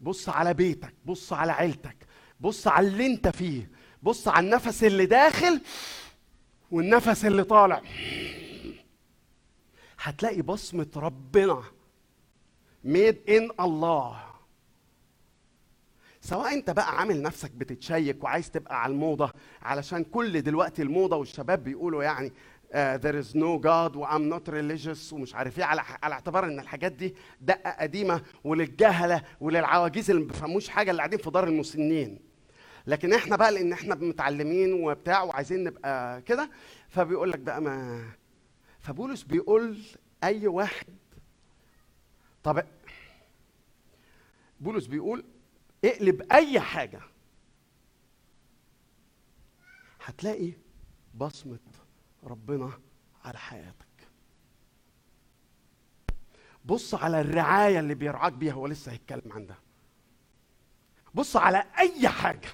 بص على بيتك بص على عيلتك بص على اللي أنت فيه بص على النفس اللي داخل والنفس اللي طالع. هتلاقي بصمة ربنا ميد ان الله سواء انت بقى عامل نفسك بتتشيك وعايز تبقى على الموضة علشان كل دلوقتي الموضة والشباب بيقولوا يعني uh, there is no God و I'm not religious ومش عارف إيه على على اعتبار إن الحاجات دي دقة قديمة وللجهلة وللعواجيز اللي ما بيفهموش حاجة اللي قاعدين في دار المسنين. لكن إحنا بقى لأن إحنا متعلمين وبتاع وعايزين نبقى كده فبيقول لك بقى ما فبولس بيقول أي واحد طب بولس بيقول اقلب اي حاجة. هتلاقي بصمة ربنا على حياتك. بص على الرعاية اللي بيرعاك بيها هو لسه هيتكلم عن ده. بص على اي حاجة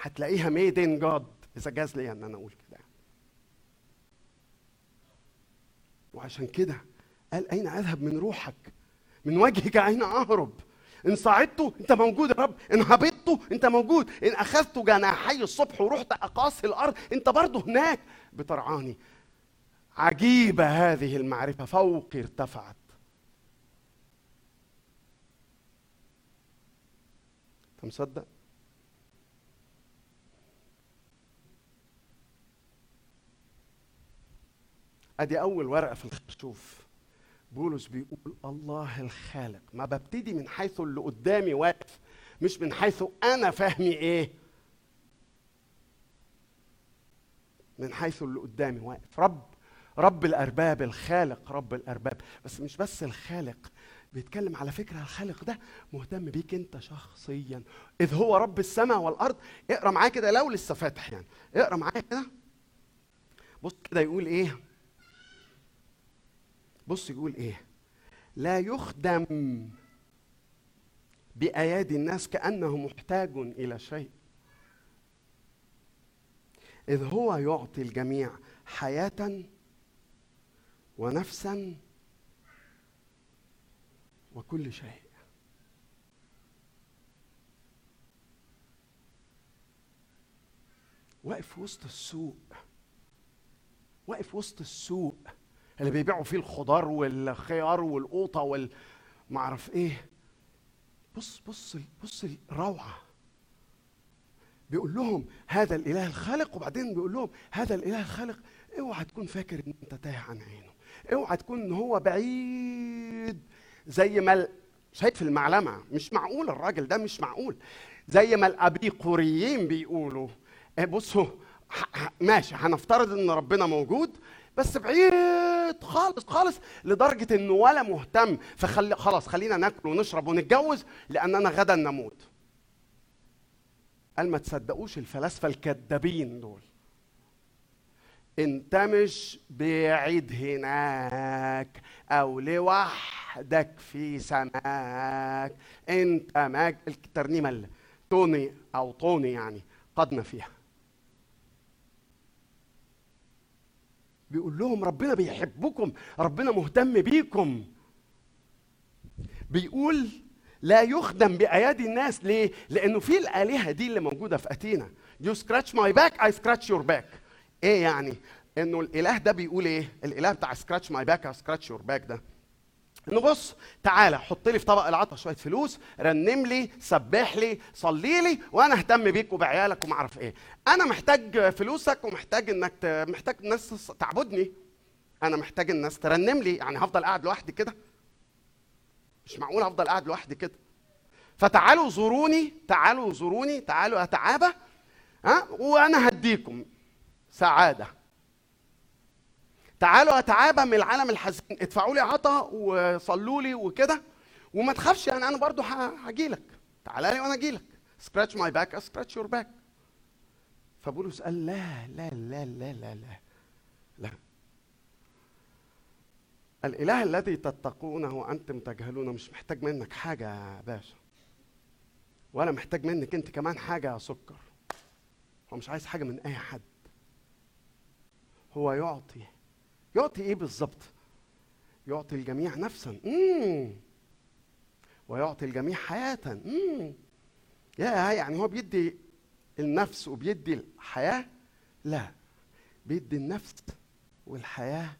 هتلاقيها ميد ان جاد إذا جاز لي أن أنا أقول كده. وعشان كده قال أين أذهب من روحك؟ من وجهك أين أهرب؟ إن صعدت أنت موجود يا رب. إن هبطت أنت موجود. إن أخذت جناحي الصبح ورحت اقاصي الأرض أنت برضه هناك. بترعاني. عجيبة هذه المعرفة. فوقي ارتفعت. أنت مصدق؟ أدي أول ورقة في الخرشوف بولس بيقول الله الخالق. ما ببتدي من حيث اللي قدامي واقف مش من حيث أنا فهمي إيه. من حيث اللي قدامي واقف. رب رب الأرباب الخالق رب الأرباب. بس مش بس الخالق بيتكلم على فكرة الخالق ده مهتم بيك أنت شخصيا. إذ هو رب السماء والأرض. اقرأ معايا كده لو لسه فاتح يعني. اقرأ معايا كده. بص كده يقول إيه. بص يقول إيه؟ لا يخدم بأيادي الناس كأنه محتاج إلى شيء. إذ هو يعطي الجميع حياة ونفسا وكل شيء. واقف وسط السوق. واقف وسط السوق. اللي بيبيعوا فيه الخضار والخيار والقوطة وال معرف إيه. بص بص بص الروعة. بيقول لهم هذا الإله الخالق وبعدين بيقول لهم هذا الإله الخالق. اوعى تكون فاكر إن أنت تايه عن عينه. اوعى تكون إن هو بعيد زي ما شايف المعلمة. مش معقول الراجل ده مش معقول. زي ما الابيقوريين بيقولوا. إيه بصوا ماشي هنفترض إن ربنا موجود بس بعيد. خالص خالص لدرجة إنه ولا مهتم. فخلي خلاص خلينا ناكل ونشرب ونتجوز لاننا غدا نموت. قال ما تصدقوش الفلاسفة الكذابين دول. انت مش بعيد هناك أو لوحدك في سماك. انت ماج الترنيمة اللي توني أو طوني يعني قدنا فيها. بيقول لهم ربنا بيحبكم ربنا مهتم بيكم. بيقول لا يخدم بايادي الناس. ليه؟ لأنه في الآلهة دي اللي موجودة في اتينا you scratch my back I scratch your back. إيه يعني؟ إنه الإله ده بيقول إيه؟ الإله بتاع scratch my back I scratch your back ده. انه بص تعالى حط لي في طبق العطا شوية فلوس رنم لي سبح لي صلي لي وأنا أهتم بيك وبعيالك وما أعرف إيه. أنا محتاج فلوسك ومحتاج إنك ت... محتاج الناس تعبدني. أنا محتاج الناس ترنم لي. يعني هفضل قاعد لوحدي كده. مش معقول افضل قاعد لوحدي كده. فتعالوا زوروني تعالوا زوروني تعالوا يا تعابى ها وأنا هديكم سعادة. تعالوا يا تعابى من العالم الحزين. ادفعوا لي عطا وصلوا لي وكده. وما تخافش يعني أنا برضو هاجي لك تعالى لي وأنا أجي لك scratch my back scratch your back فبولس قال لا لا لا لا لا لا. لا. الإله الذي تتقونه وأنتم تجهلونه مش محتاج منك حاجة يا باشا. ولا محتاج منك أنت كمان حاجة يا سكر. هو مش عايز حاجة من أي حد. هو يعطي يعطي إيه بالظبط؟ يعطي الجميع نفسا. مم. ويعطي الجميع حياه. مم. يا يعني هو بيدي النفس وبيدي الحياة؟ لا. بيدي النفس والحياة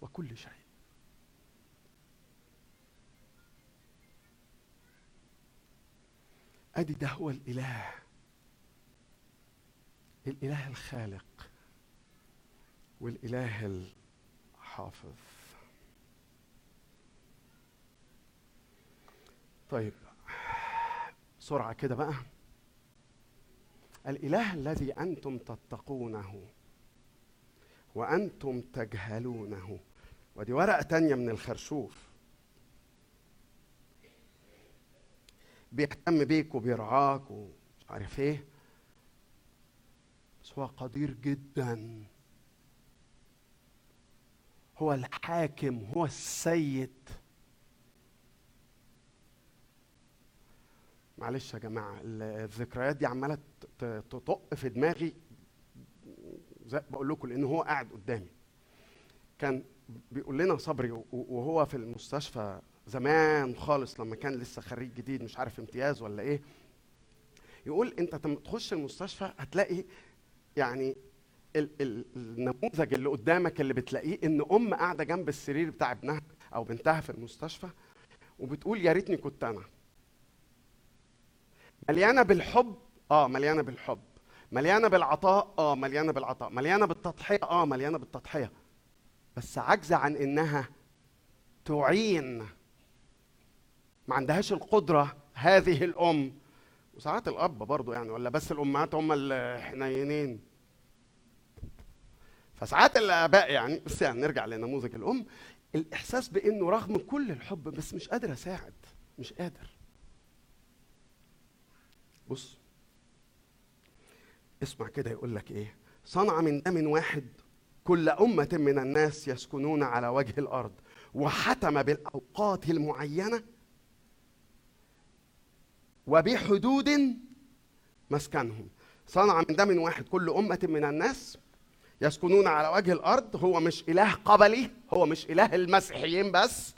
وكل شيء. أدي ده هو الإله. الإله الخالق. والإله الحافظ. طيب بسرعة كده بقى. الإله الذي أنتم تتقونه وأنتم تجهلونه. ودي ورقة تانية من الخرشوف. بيهتم بيك وبيرعاك ومش عارف إيه. بس هو قدير جدا. هو الحاكم هو السيد. معلش يا جماعة الذكريات دي عمالة تطق في دماغي زي بقول لكم لأن هو قاعد قدامي. كان بيقول لنا صبري وهو في المستشفى زمان خالص لما كان لسه خريج جديد مش عارف امتياز ولا إيه يقول أنت لما تخش المستشفى هتلاقي يعني النموذج اللي قدامك اللي بتلاقيه إن أم قاعدة جنب السرير بتاع ابنها أو بنتها في المستشفى وبتقول يا ريتني كنت أنا. مليانة بالحب آه مليانة بالحب. مليانة بالعطاء آه مليانة بالعطاء. مليانة بالتضحية آه مليانة بالتضحية. بس عاجزة عن إنها تعين. ما عندهاش القدرة هذه الأم. وساعات الأب برضه يعني ولا بس الأمهات هم الحنينين. فساعات الآباء يعني بس يعني نرجع لنموذج الأم الإحساس بإنه رغم كل الحب بس مش قادر أساعد مش قادر. بص اسمع كده يقول لك إيه صنع من دم واحد كل أمة من الناس يسكنون على وجه الأرض وحتم بالأوقات المعينة وبحدود مسكنهم. صنع من دم واحد كل أمة من الناس يسكنون على وجه الأرض هو مش إله قبلي هو مش إله المسيحيين بس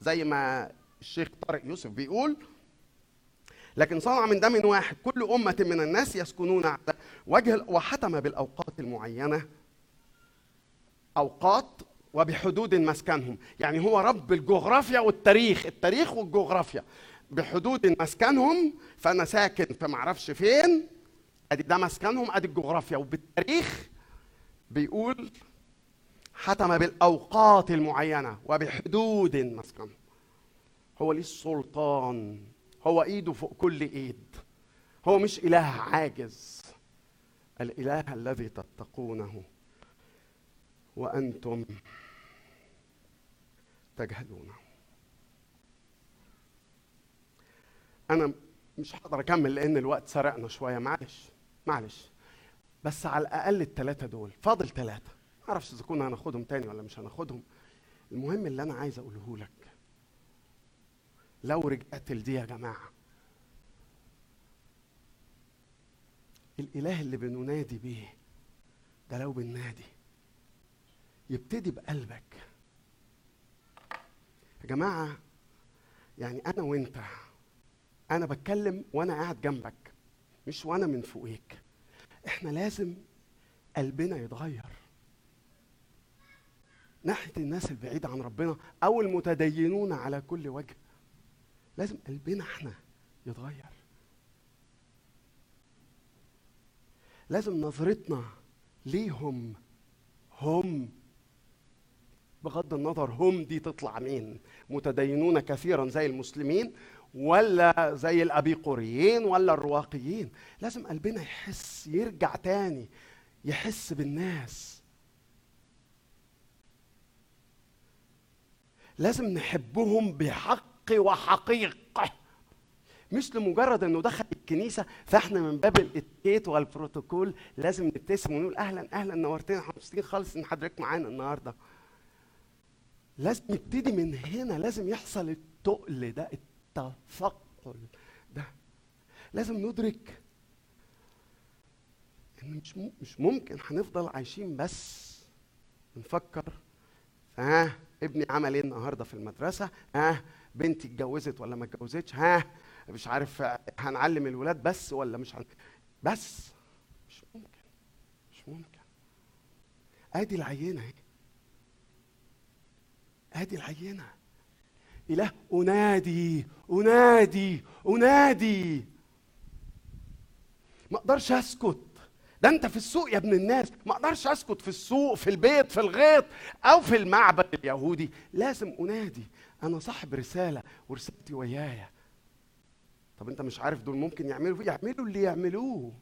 زي ما الشيخ طارق يوسف بيقول. لكن صنع من دم واحد كل أمة من الناس يسكنون على وجه وحتم بالأوقات المعينة أوقات وبحدود مسكنهم. يعني هو رب الجغرافيا والتاريخ التاريخ والجغرافيا. بحدود مسكنهم فأنا ساكن في معرفش فين أدي ده مسكنهم أدي الجغرافيا. وبالتاريخ بيقول حتم بالأوقات المعينة وبحدود مسكنهم هو ليه السلطان؟ هو إيده فوق كل إيد. هو مش إله عاجز. الإله الذي تتقونه وأنتم تجهلونه. أنا مش هقدر أكمل لأن الوقت سرقنا شوية. معلش معلش. بس على الأقل الثلاثه دول. فاضل ثلاثة ما أعرفش إذا كنا هناخدهم تاني ولا مش هناخدهم. المهم اللي أنا عايز أقوله لك. لو رجعت لدي يا جماعة. الإله اللي بننادي بيه ده لو بننادي يبتدي بقلبك. يا جماعة يعني أنا وأنت أنا بتكلم وأنا قاعد جنبك مش وأنا من فوقيك. إحنا لازم قلبنا يتغير. ناحية الناس البعيدة عن ربنا أو المتدينون على كل وجه لازم قلبنا إحنا يتغير. لازم نظرتنا ليهم هم بغض النظر هم دي تطلع مين. متدينون كثيرا زي المسلمين ولا زي الأبيقوريين ولا الرواقيين. لازم قلبنا يحس يرجع تاني يحس بالناس. لازم نحبهم بحق وحقيقة. مش لمجرد إنه دخل الكنيسة فإحنا من باب الاتيكيت والبروتوكول لازم نبتسم ونقول أهلا أهلا نورتنا إحنا خالص إن حضرتك معانا النهارده. لازم نبتدي من هنا لازم يحصل التقل ده التثقل ده. لازم ندرك إن مش مش ممكن هنفضل عايشين بس. بنفكر ها ابني عمل إيه النهارده في المدرسة؟ ها بنتي اتجوزت ولا ما اتجوزتش؟ ها مش عارف هنعلم الولاد بس ولا مش هن... بس. مش ممكن مش ممكن. أدي العينة أهي. أدي العينة. إله أنادي أنادي أنادي. ما أقدرش أسكت. ده أنت في السوق يا ابن الناس. ما أقدرش أسكت في السوق في البيت في الغيط أو في المعبد اليهودي. لازم أنادي. أنا صاحب رسالة ورسالتي ويايا. طب أنت مش عارف دول ممكن يعملوا يعملوا اللي يعملوه.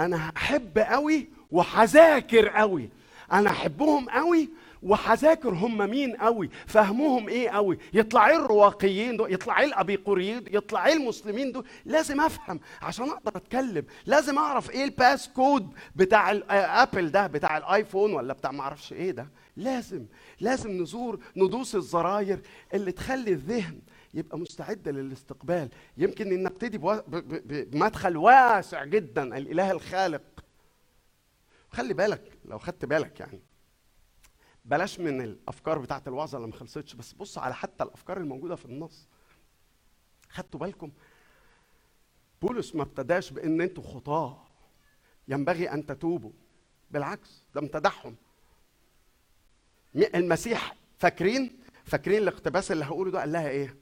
أنا هحب قوي وهذاكر قوي أنا أحبهم قوي وهذاكر هم مين قوي؟ فهمهم إيه قوي؟ يطلع إيه الرواقيين دول؟ يطلع إيه الابيقوريين يطلع إيه المسلمين دول؟ لازم أفهم عشان أقدر أتكلم. لازم أعرف إيه ال passcode بتاع ال Apple ده بتاع ال iPhone ولا بتاع ما أعرفش إيه ده. لازم لازم نزور ندوس الزراير اللي تخلي الذهن يبقى مستعد للاستقبال. يمكن ان نبتدي بمدخل واسع جدا الإله الخالق. خلي بالك لو خدت بالك يعني. بلاش من الأفكار بتاعت الوعظة اللي ما خلصتش بس بص على حتى الأفكار الموجودة في النص. خدتوا بالكم؟ بولس ما ابتداش بإن أنتوا خطاة. ينبغي أن تتوبوا. بالعكس ده امتدحهم. المسيح فاكرين؟ فاكرين الاقتباس اللي هقوله ده؟ قال لها إيه؟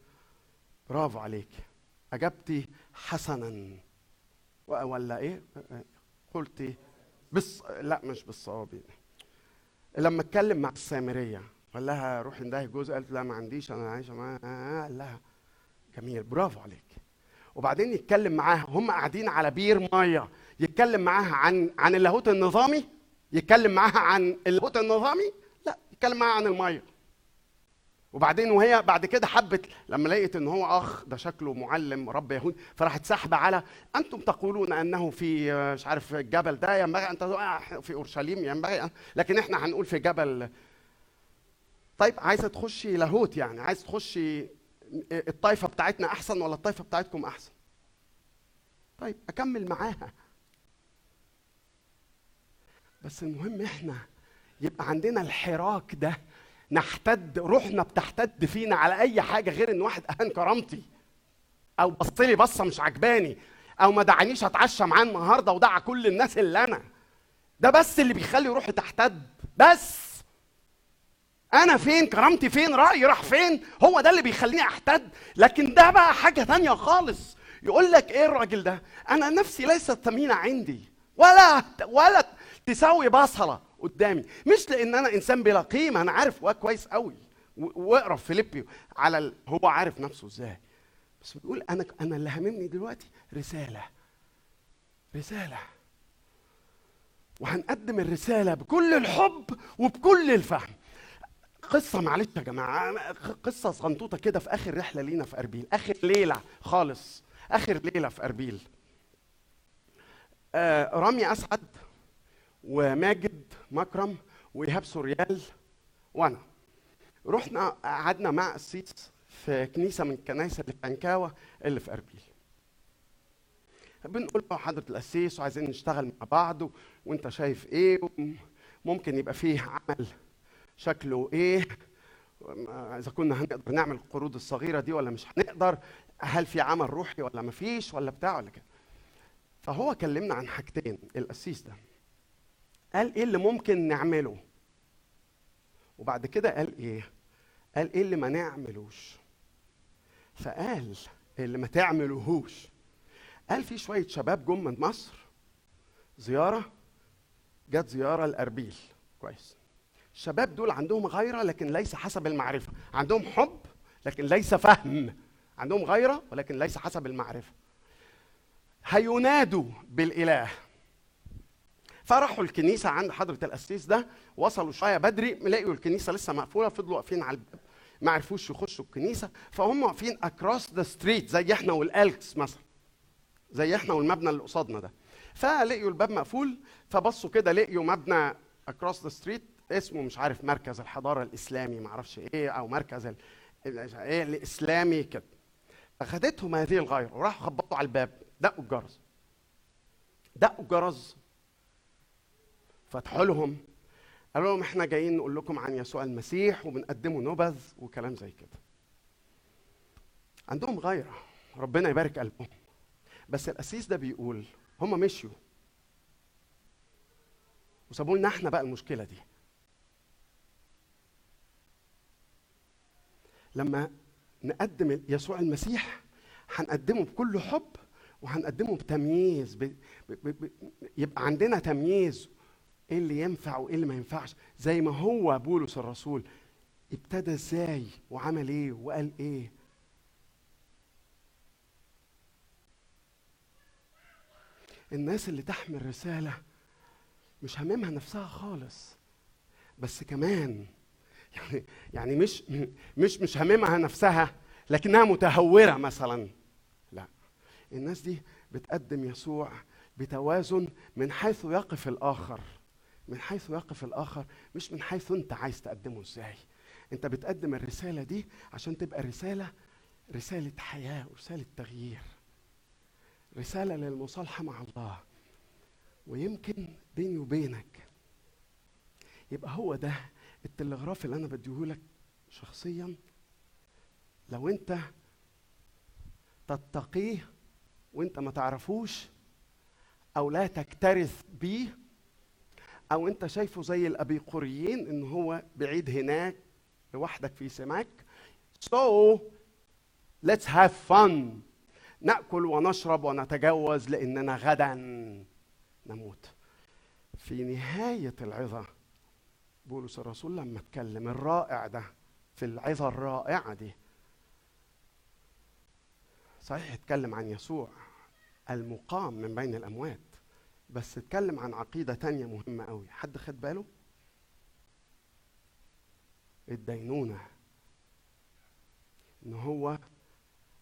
برافو عليك. اجبتي حسنا. ولا إيه؟ قلتي بس لا مش بالصواب لما اتكلم مع السامرية قال لها روحي اندهي جوز قالت لا ما عنديش أنا عايشه معاه قال لها جميل برافو عليك. وبعدين يتكلم معاها هم قاعدين على بير مية. يتكلم معاها عن عن اللاهوت النظامي؟ يتكلم معاها عن اللاهوت النظامي؟ لا يتكلم معاها عن المية. وبعدين وهي بعد كده حبت لما لقيت إن هو أخ ده شكله معلم رب يهود فراحت ساحبه على أنتم تقولون أنه في آه، مش عارف الجبل ده ينبغي أن تزور في أورشليم ينبغي أن لكن إحنا هنقول في جبل. طيب عايزة تخشي لاهوت يعني عايزة تخشي الطائفه بتاعتنا أحسن ولا الطائفه بتاعتكم أحسن؟ طيب أكمل معاها. بس المهم إحنا يبقى عندنا الحراك ده. نحتد روحنا بتحتد فينا على أي حاجة غير إن واحد أهان كرامتي. أو بص لي بصة مش عجباني. أو ما دعانيش أتعشى معاه النهارده ودعا كل الناس اللي أنا. ده بس اللي بيخلي روحي تحتد. بس! أنا فين؟ كرامتي فين؟ رأيي راح فين؟ هو ده اللي بيخليني أحتد. لكن ده بقى حاجة تانية خالص. يقول لك إيه الراجل ده؟ أنا نفسي ليست ثمينة عندي. ولا ولا تساوي بصلة. قدامي. مش لأن أنا إنسان بلا قيمة أنا عارف كويس قوي واقرأ في فيليبي على ال... هو عارف نفسه إزاي. بس بيقول أنا أنا اللي هاممني دلوقتي رسالة. رسالة. وهنقدم الرسالة بكل الحب وبكل الفهم. قصة معلش يا جماعة قصة صنطوطة كده في آخر رحلة لينا في أربيل. آخر ليلة خالص. آخر ليلة في أربيل. آه رامي أسعد. وماجد مكرم وإيهاب سوريال وأنا. رحنا قعدنا مع قسيس في كنيسة من الكنايس اللي في عنكاوة اللي في أربيل. بنقول له حضرة القسيس وعايزين نشتغل مع بعض وأنت شايف إيه؟ ممكن يبقى فيه عمل شكله إيه؟ إذا كنا هنقدر نعمل القروض الصغيرة دي ولا مش هنقدر؟ هل في عمل روحي ولا ما فيش ولا بتاع ولا كده؟ فهو كلمنا عن حاجتين القسيس ده. قال إيه اللي ممكن نعمله؟ وبعد كده قال إيه؟ قال إيه اللي ما نعملوش؟ فقال اللي ما تعملوهوش؟ قال في شوية شباب جم من مصر. زيارة جت زيارة لأربيل. كويس. الشباب دول عندهم غيره لكن ليس حسب المعرفة. عندهم حب لكن ليس فهم. عندهم غيره ولكن ليس حسب المعرفة. هينادوا بالإله. فراحوا الكنيسة عند حضرة القسيس ده وصلوا شوية بدري لقوا الكنيسة لسه مقفولة فضلوا واقفين على الباب ما عرفوش يخشوا الكنيسة فهم واقفين across the street زي إحنا والألكس مثلا زي إحنا والمبنى اللي قصادنا ده. فلقيوا الباب مقفول فبصوا كده لقيوا مبنى across the street اسمه مش عارف مركز الحضارة الإسلامي ما أعرفش إيه أو مركز ال... إيه الإسلامي كده. اخذتهم هذه الغيره وراحوا خبطوا على الباب دقوا الجرس. دقوا الجرس فتحوا لهم. قالوا لهم إحنا جايين نقول لكم عن يسوع المسيح وبنقدمه نبذ وكلام زي كده. عندهم غيره ربنا يبارك قلبهم. بس القسيس ده بيقول هم مشيوا. وسابوا لنا إحنا بقى المشكلة دي. لما نقدم يسوع المسيح هنقدمه بكل حب وهنقدمه بتمييز ب... ب... ب... يبقى عندنا تمييز إيه اللي ينفع وإيه اللي ما ينفعش؟ زي ما هو بولس الرسول ابتدى إزاي وعمل إيه وقال إيه؟ الناس اللي تحمل رسالة مش هممها نفسها خالص بس كمان يعني يعني مش مش مش هممها نفسها لكنها متهورة مثلا. لا الناس دي بتقدم يسوع بتوازن من حيث يقف الآخر. من حيث يقف الآخر مش من حيث أنت عايز تقدمه إزاي. أنت بتقدم الرسالة دي عشان تبقى رسالة رسالة حياة ورسالة تغيير. رسالة للمصالحة مع الله. ويمكن بيني وبينك يبقى هو ده التلغراف اللي أنا بديهولك شخصيا. لو أنت تتقيه وأنت ما تعرفوش أو لا تكترث بيه أو أنت شايفه زي الأبيقوريين إن هو بعيد هناك لوحدك في سماك. So let's have fun. نأكل ونشرب ونتجوز لأننا غدا. نموت. في نهاية العظة بولس الرسول لما اتكلم الرائع ده في العظة الرائعة دي صحيح اتكلم عن يسوع المقام من بين الأموات. بس اتكلم عن عقيدة تانية مهمة قوي. حد خد باله؟ الدينونة. إن هو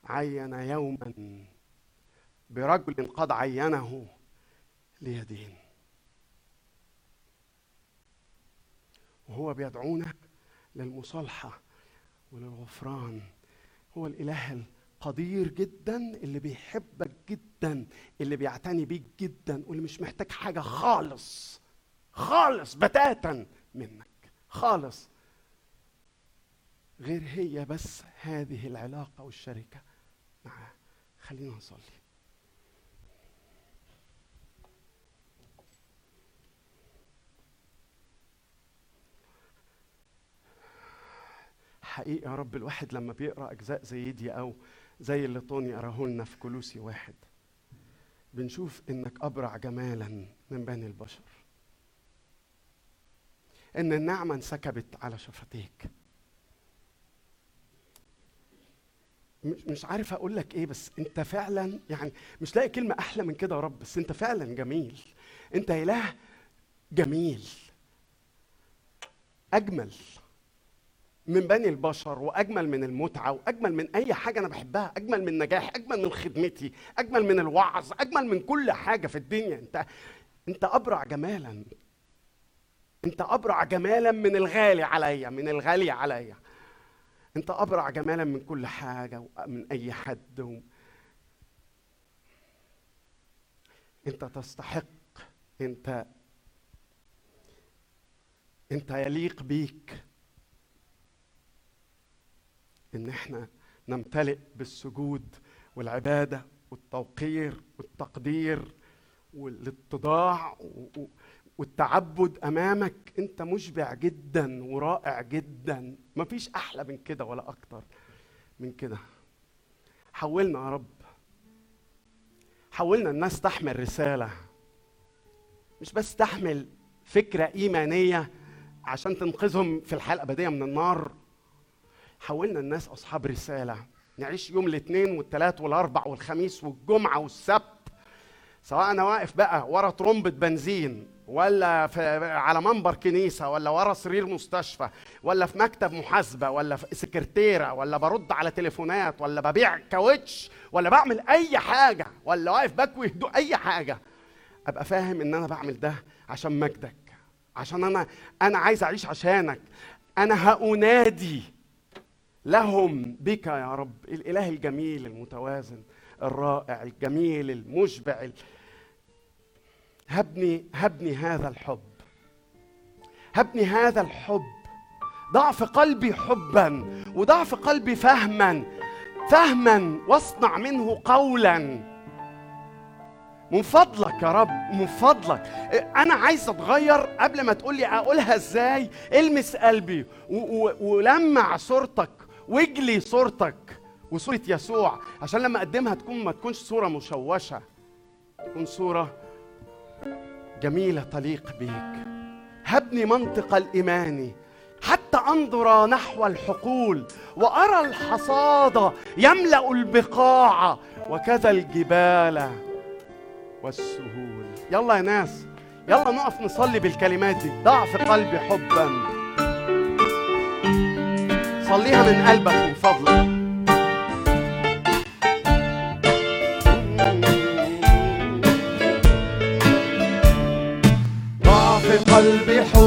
عين يوما برجل قد عينه ليدين. وهو بيدعونا للمصالحة وللغفران. هو الإله القدير جدا اللي بيحبك جدا اللي بيعتني بيك جدا واللي مش محتاج حاجة خالص خالص بتاتا منك خالص. غير هي بس هذه العلاقة والشركة. معاه. خلينا نصلي. حقيقة يا رب الواحد لما بيقرأ أجزاء زي دي أو زي اللي طوني قراه لنا في كلوسي واحد. بنشوف إنك أبرع جمالا من بني البشر. إن النعمة انسكبت على شفتيك. مش مش عارف أقول لك إيه بس أنت فعلا يعني مش لاقي كلمة أحلى من كده يا رب بس أنت فعلا جميل. أنت إله جميل. أجمل. من بني البشر وأجمل من المتعة وأجمل من أي حاجة أنا بحبها أجمل من نجاحي أجمل من خدمتي أجمل من الوعظ أجمل من كل حاجة في الدنيا. أنت أنت أبرع جمالا. أنت أبرع جمالا من الغالي عليا من الغالي عليا أنت أبرع جمالا من كل حاجة ومن أي حد و... أنت تستحق أنت أنت يليق بيك. إن إحنا نمتلئ بالسجود والعبادة والتوقير والتقدير والاتضاع والتعبد أمامك. أنت مشبع جدا ورائع جدا. مفيش أحلى من كده ولا أكتر من كده. حولنا يا رب. حولنا الناس تحمل رسالة. مش بس تحمل فكرة إيمانية عشان تنقذهم في الحياة الأبدية من النار. حولنا الناس أصحاب رسالة. نعيش يوم الاثنين والثلاث والأربع والخميس والجمعة والسبت. سواء أنا واقف بقى ورا ترمبة بنزين ولا في على منبر كنيسة ولا ورا سرير مستشفى ولا في مكتب محاسبة ولا في سكرتيرة ولا برد على تليفونات ولا ببيع كاوتش ولا بعمل أي حاجة ولا واقف بكوي هدوء أي حاجة. أبقى فاهم إن أنا بعمل ده عشان مجدك عشان أنا أنا عايز أعيش عشانك. أنا هأنادي لهم بك يا رب. الإله الجميل المتوازن الرائع الجميل المشبع. ال- هبني هبني هذا الحب. هبني هذا الحب. ضع في قلبي حبا وضع في قلبي فهما. فهما واصنع منه قولا. من فضلك يا رب من فضلك. أنا عايز أتغير. قبل ما تقول لي أقولها إزاي المس قلبي. ولمع صورتك. واجلي صورتك وصورة يسوع عشان لما أقدمها تكون ما تكونش صورة مشوشة تكون صورة جميلة تليق بيك. هبني منطق الإيمان حتى أنظر نحو الحقول وأرى الحصاد يملأ البقاع وكذا الجبال والسهول. يلا يا ناس يلا نقف نصلي بالكلمات دي. ضع في قلبي حبا. صليها من قلبك من فضلك. ضع في قلبي حب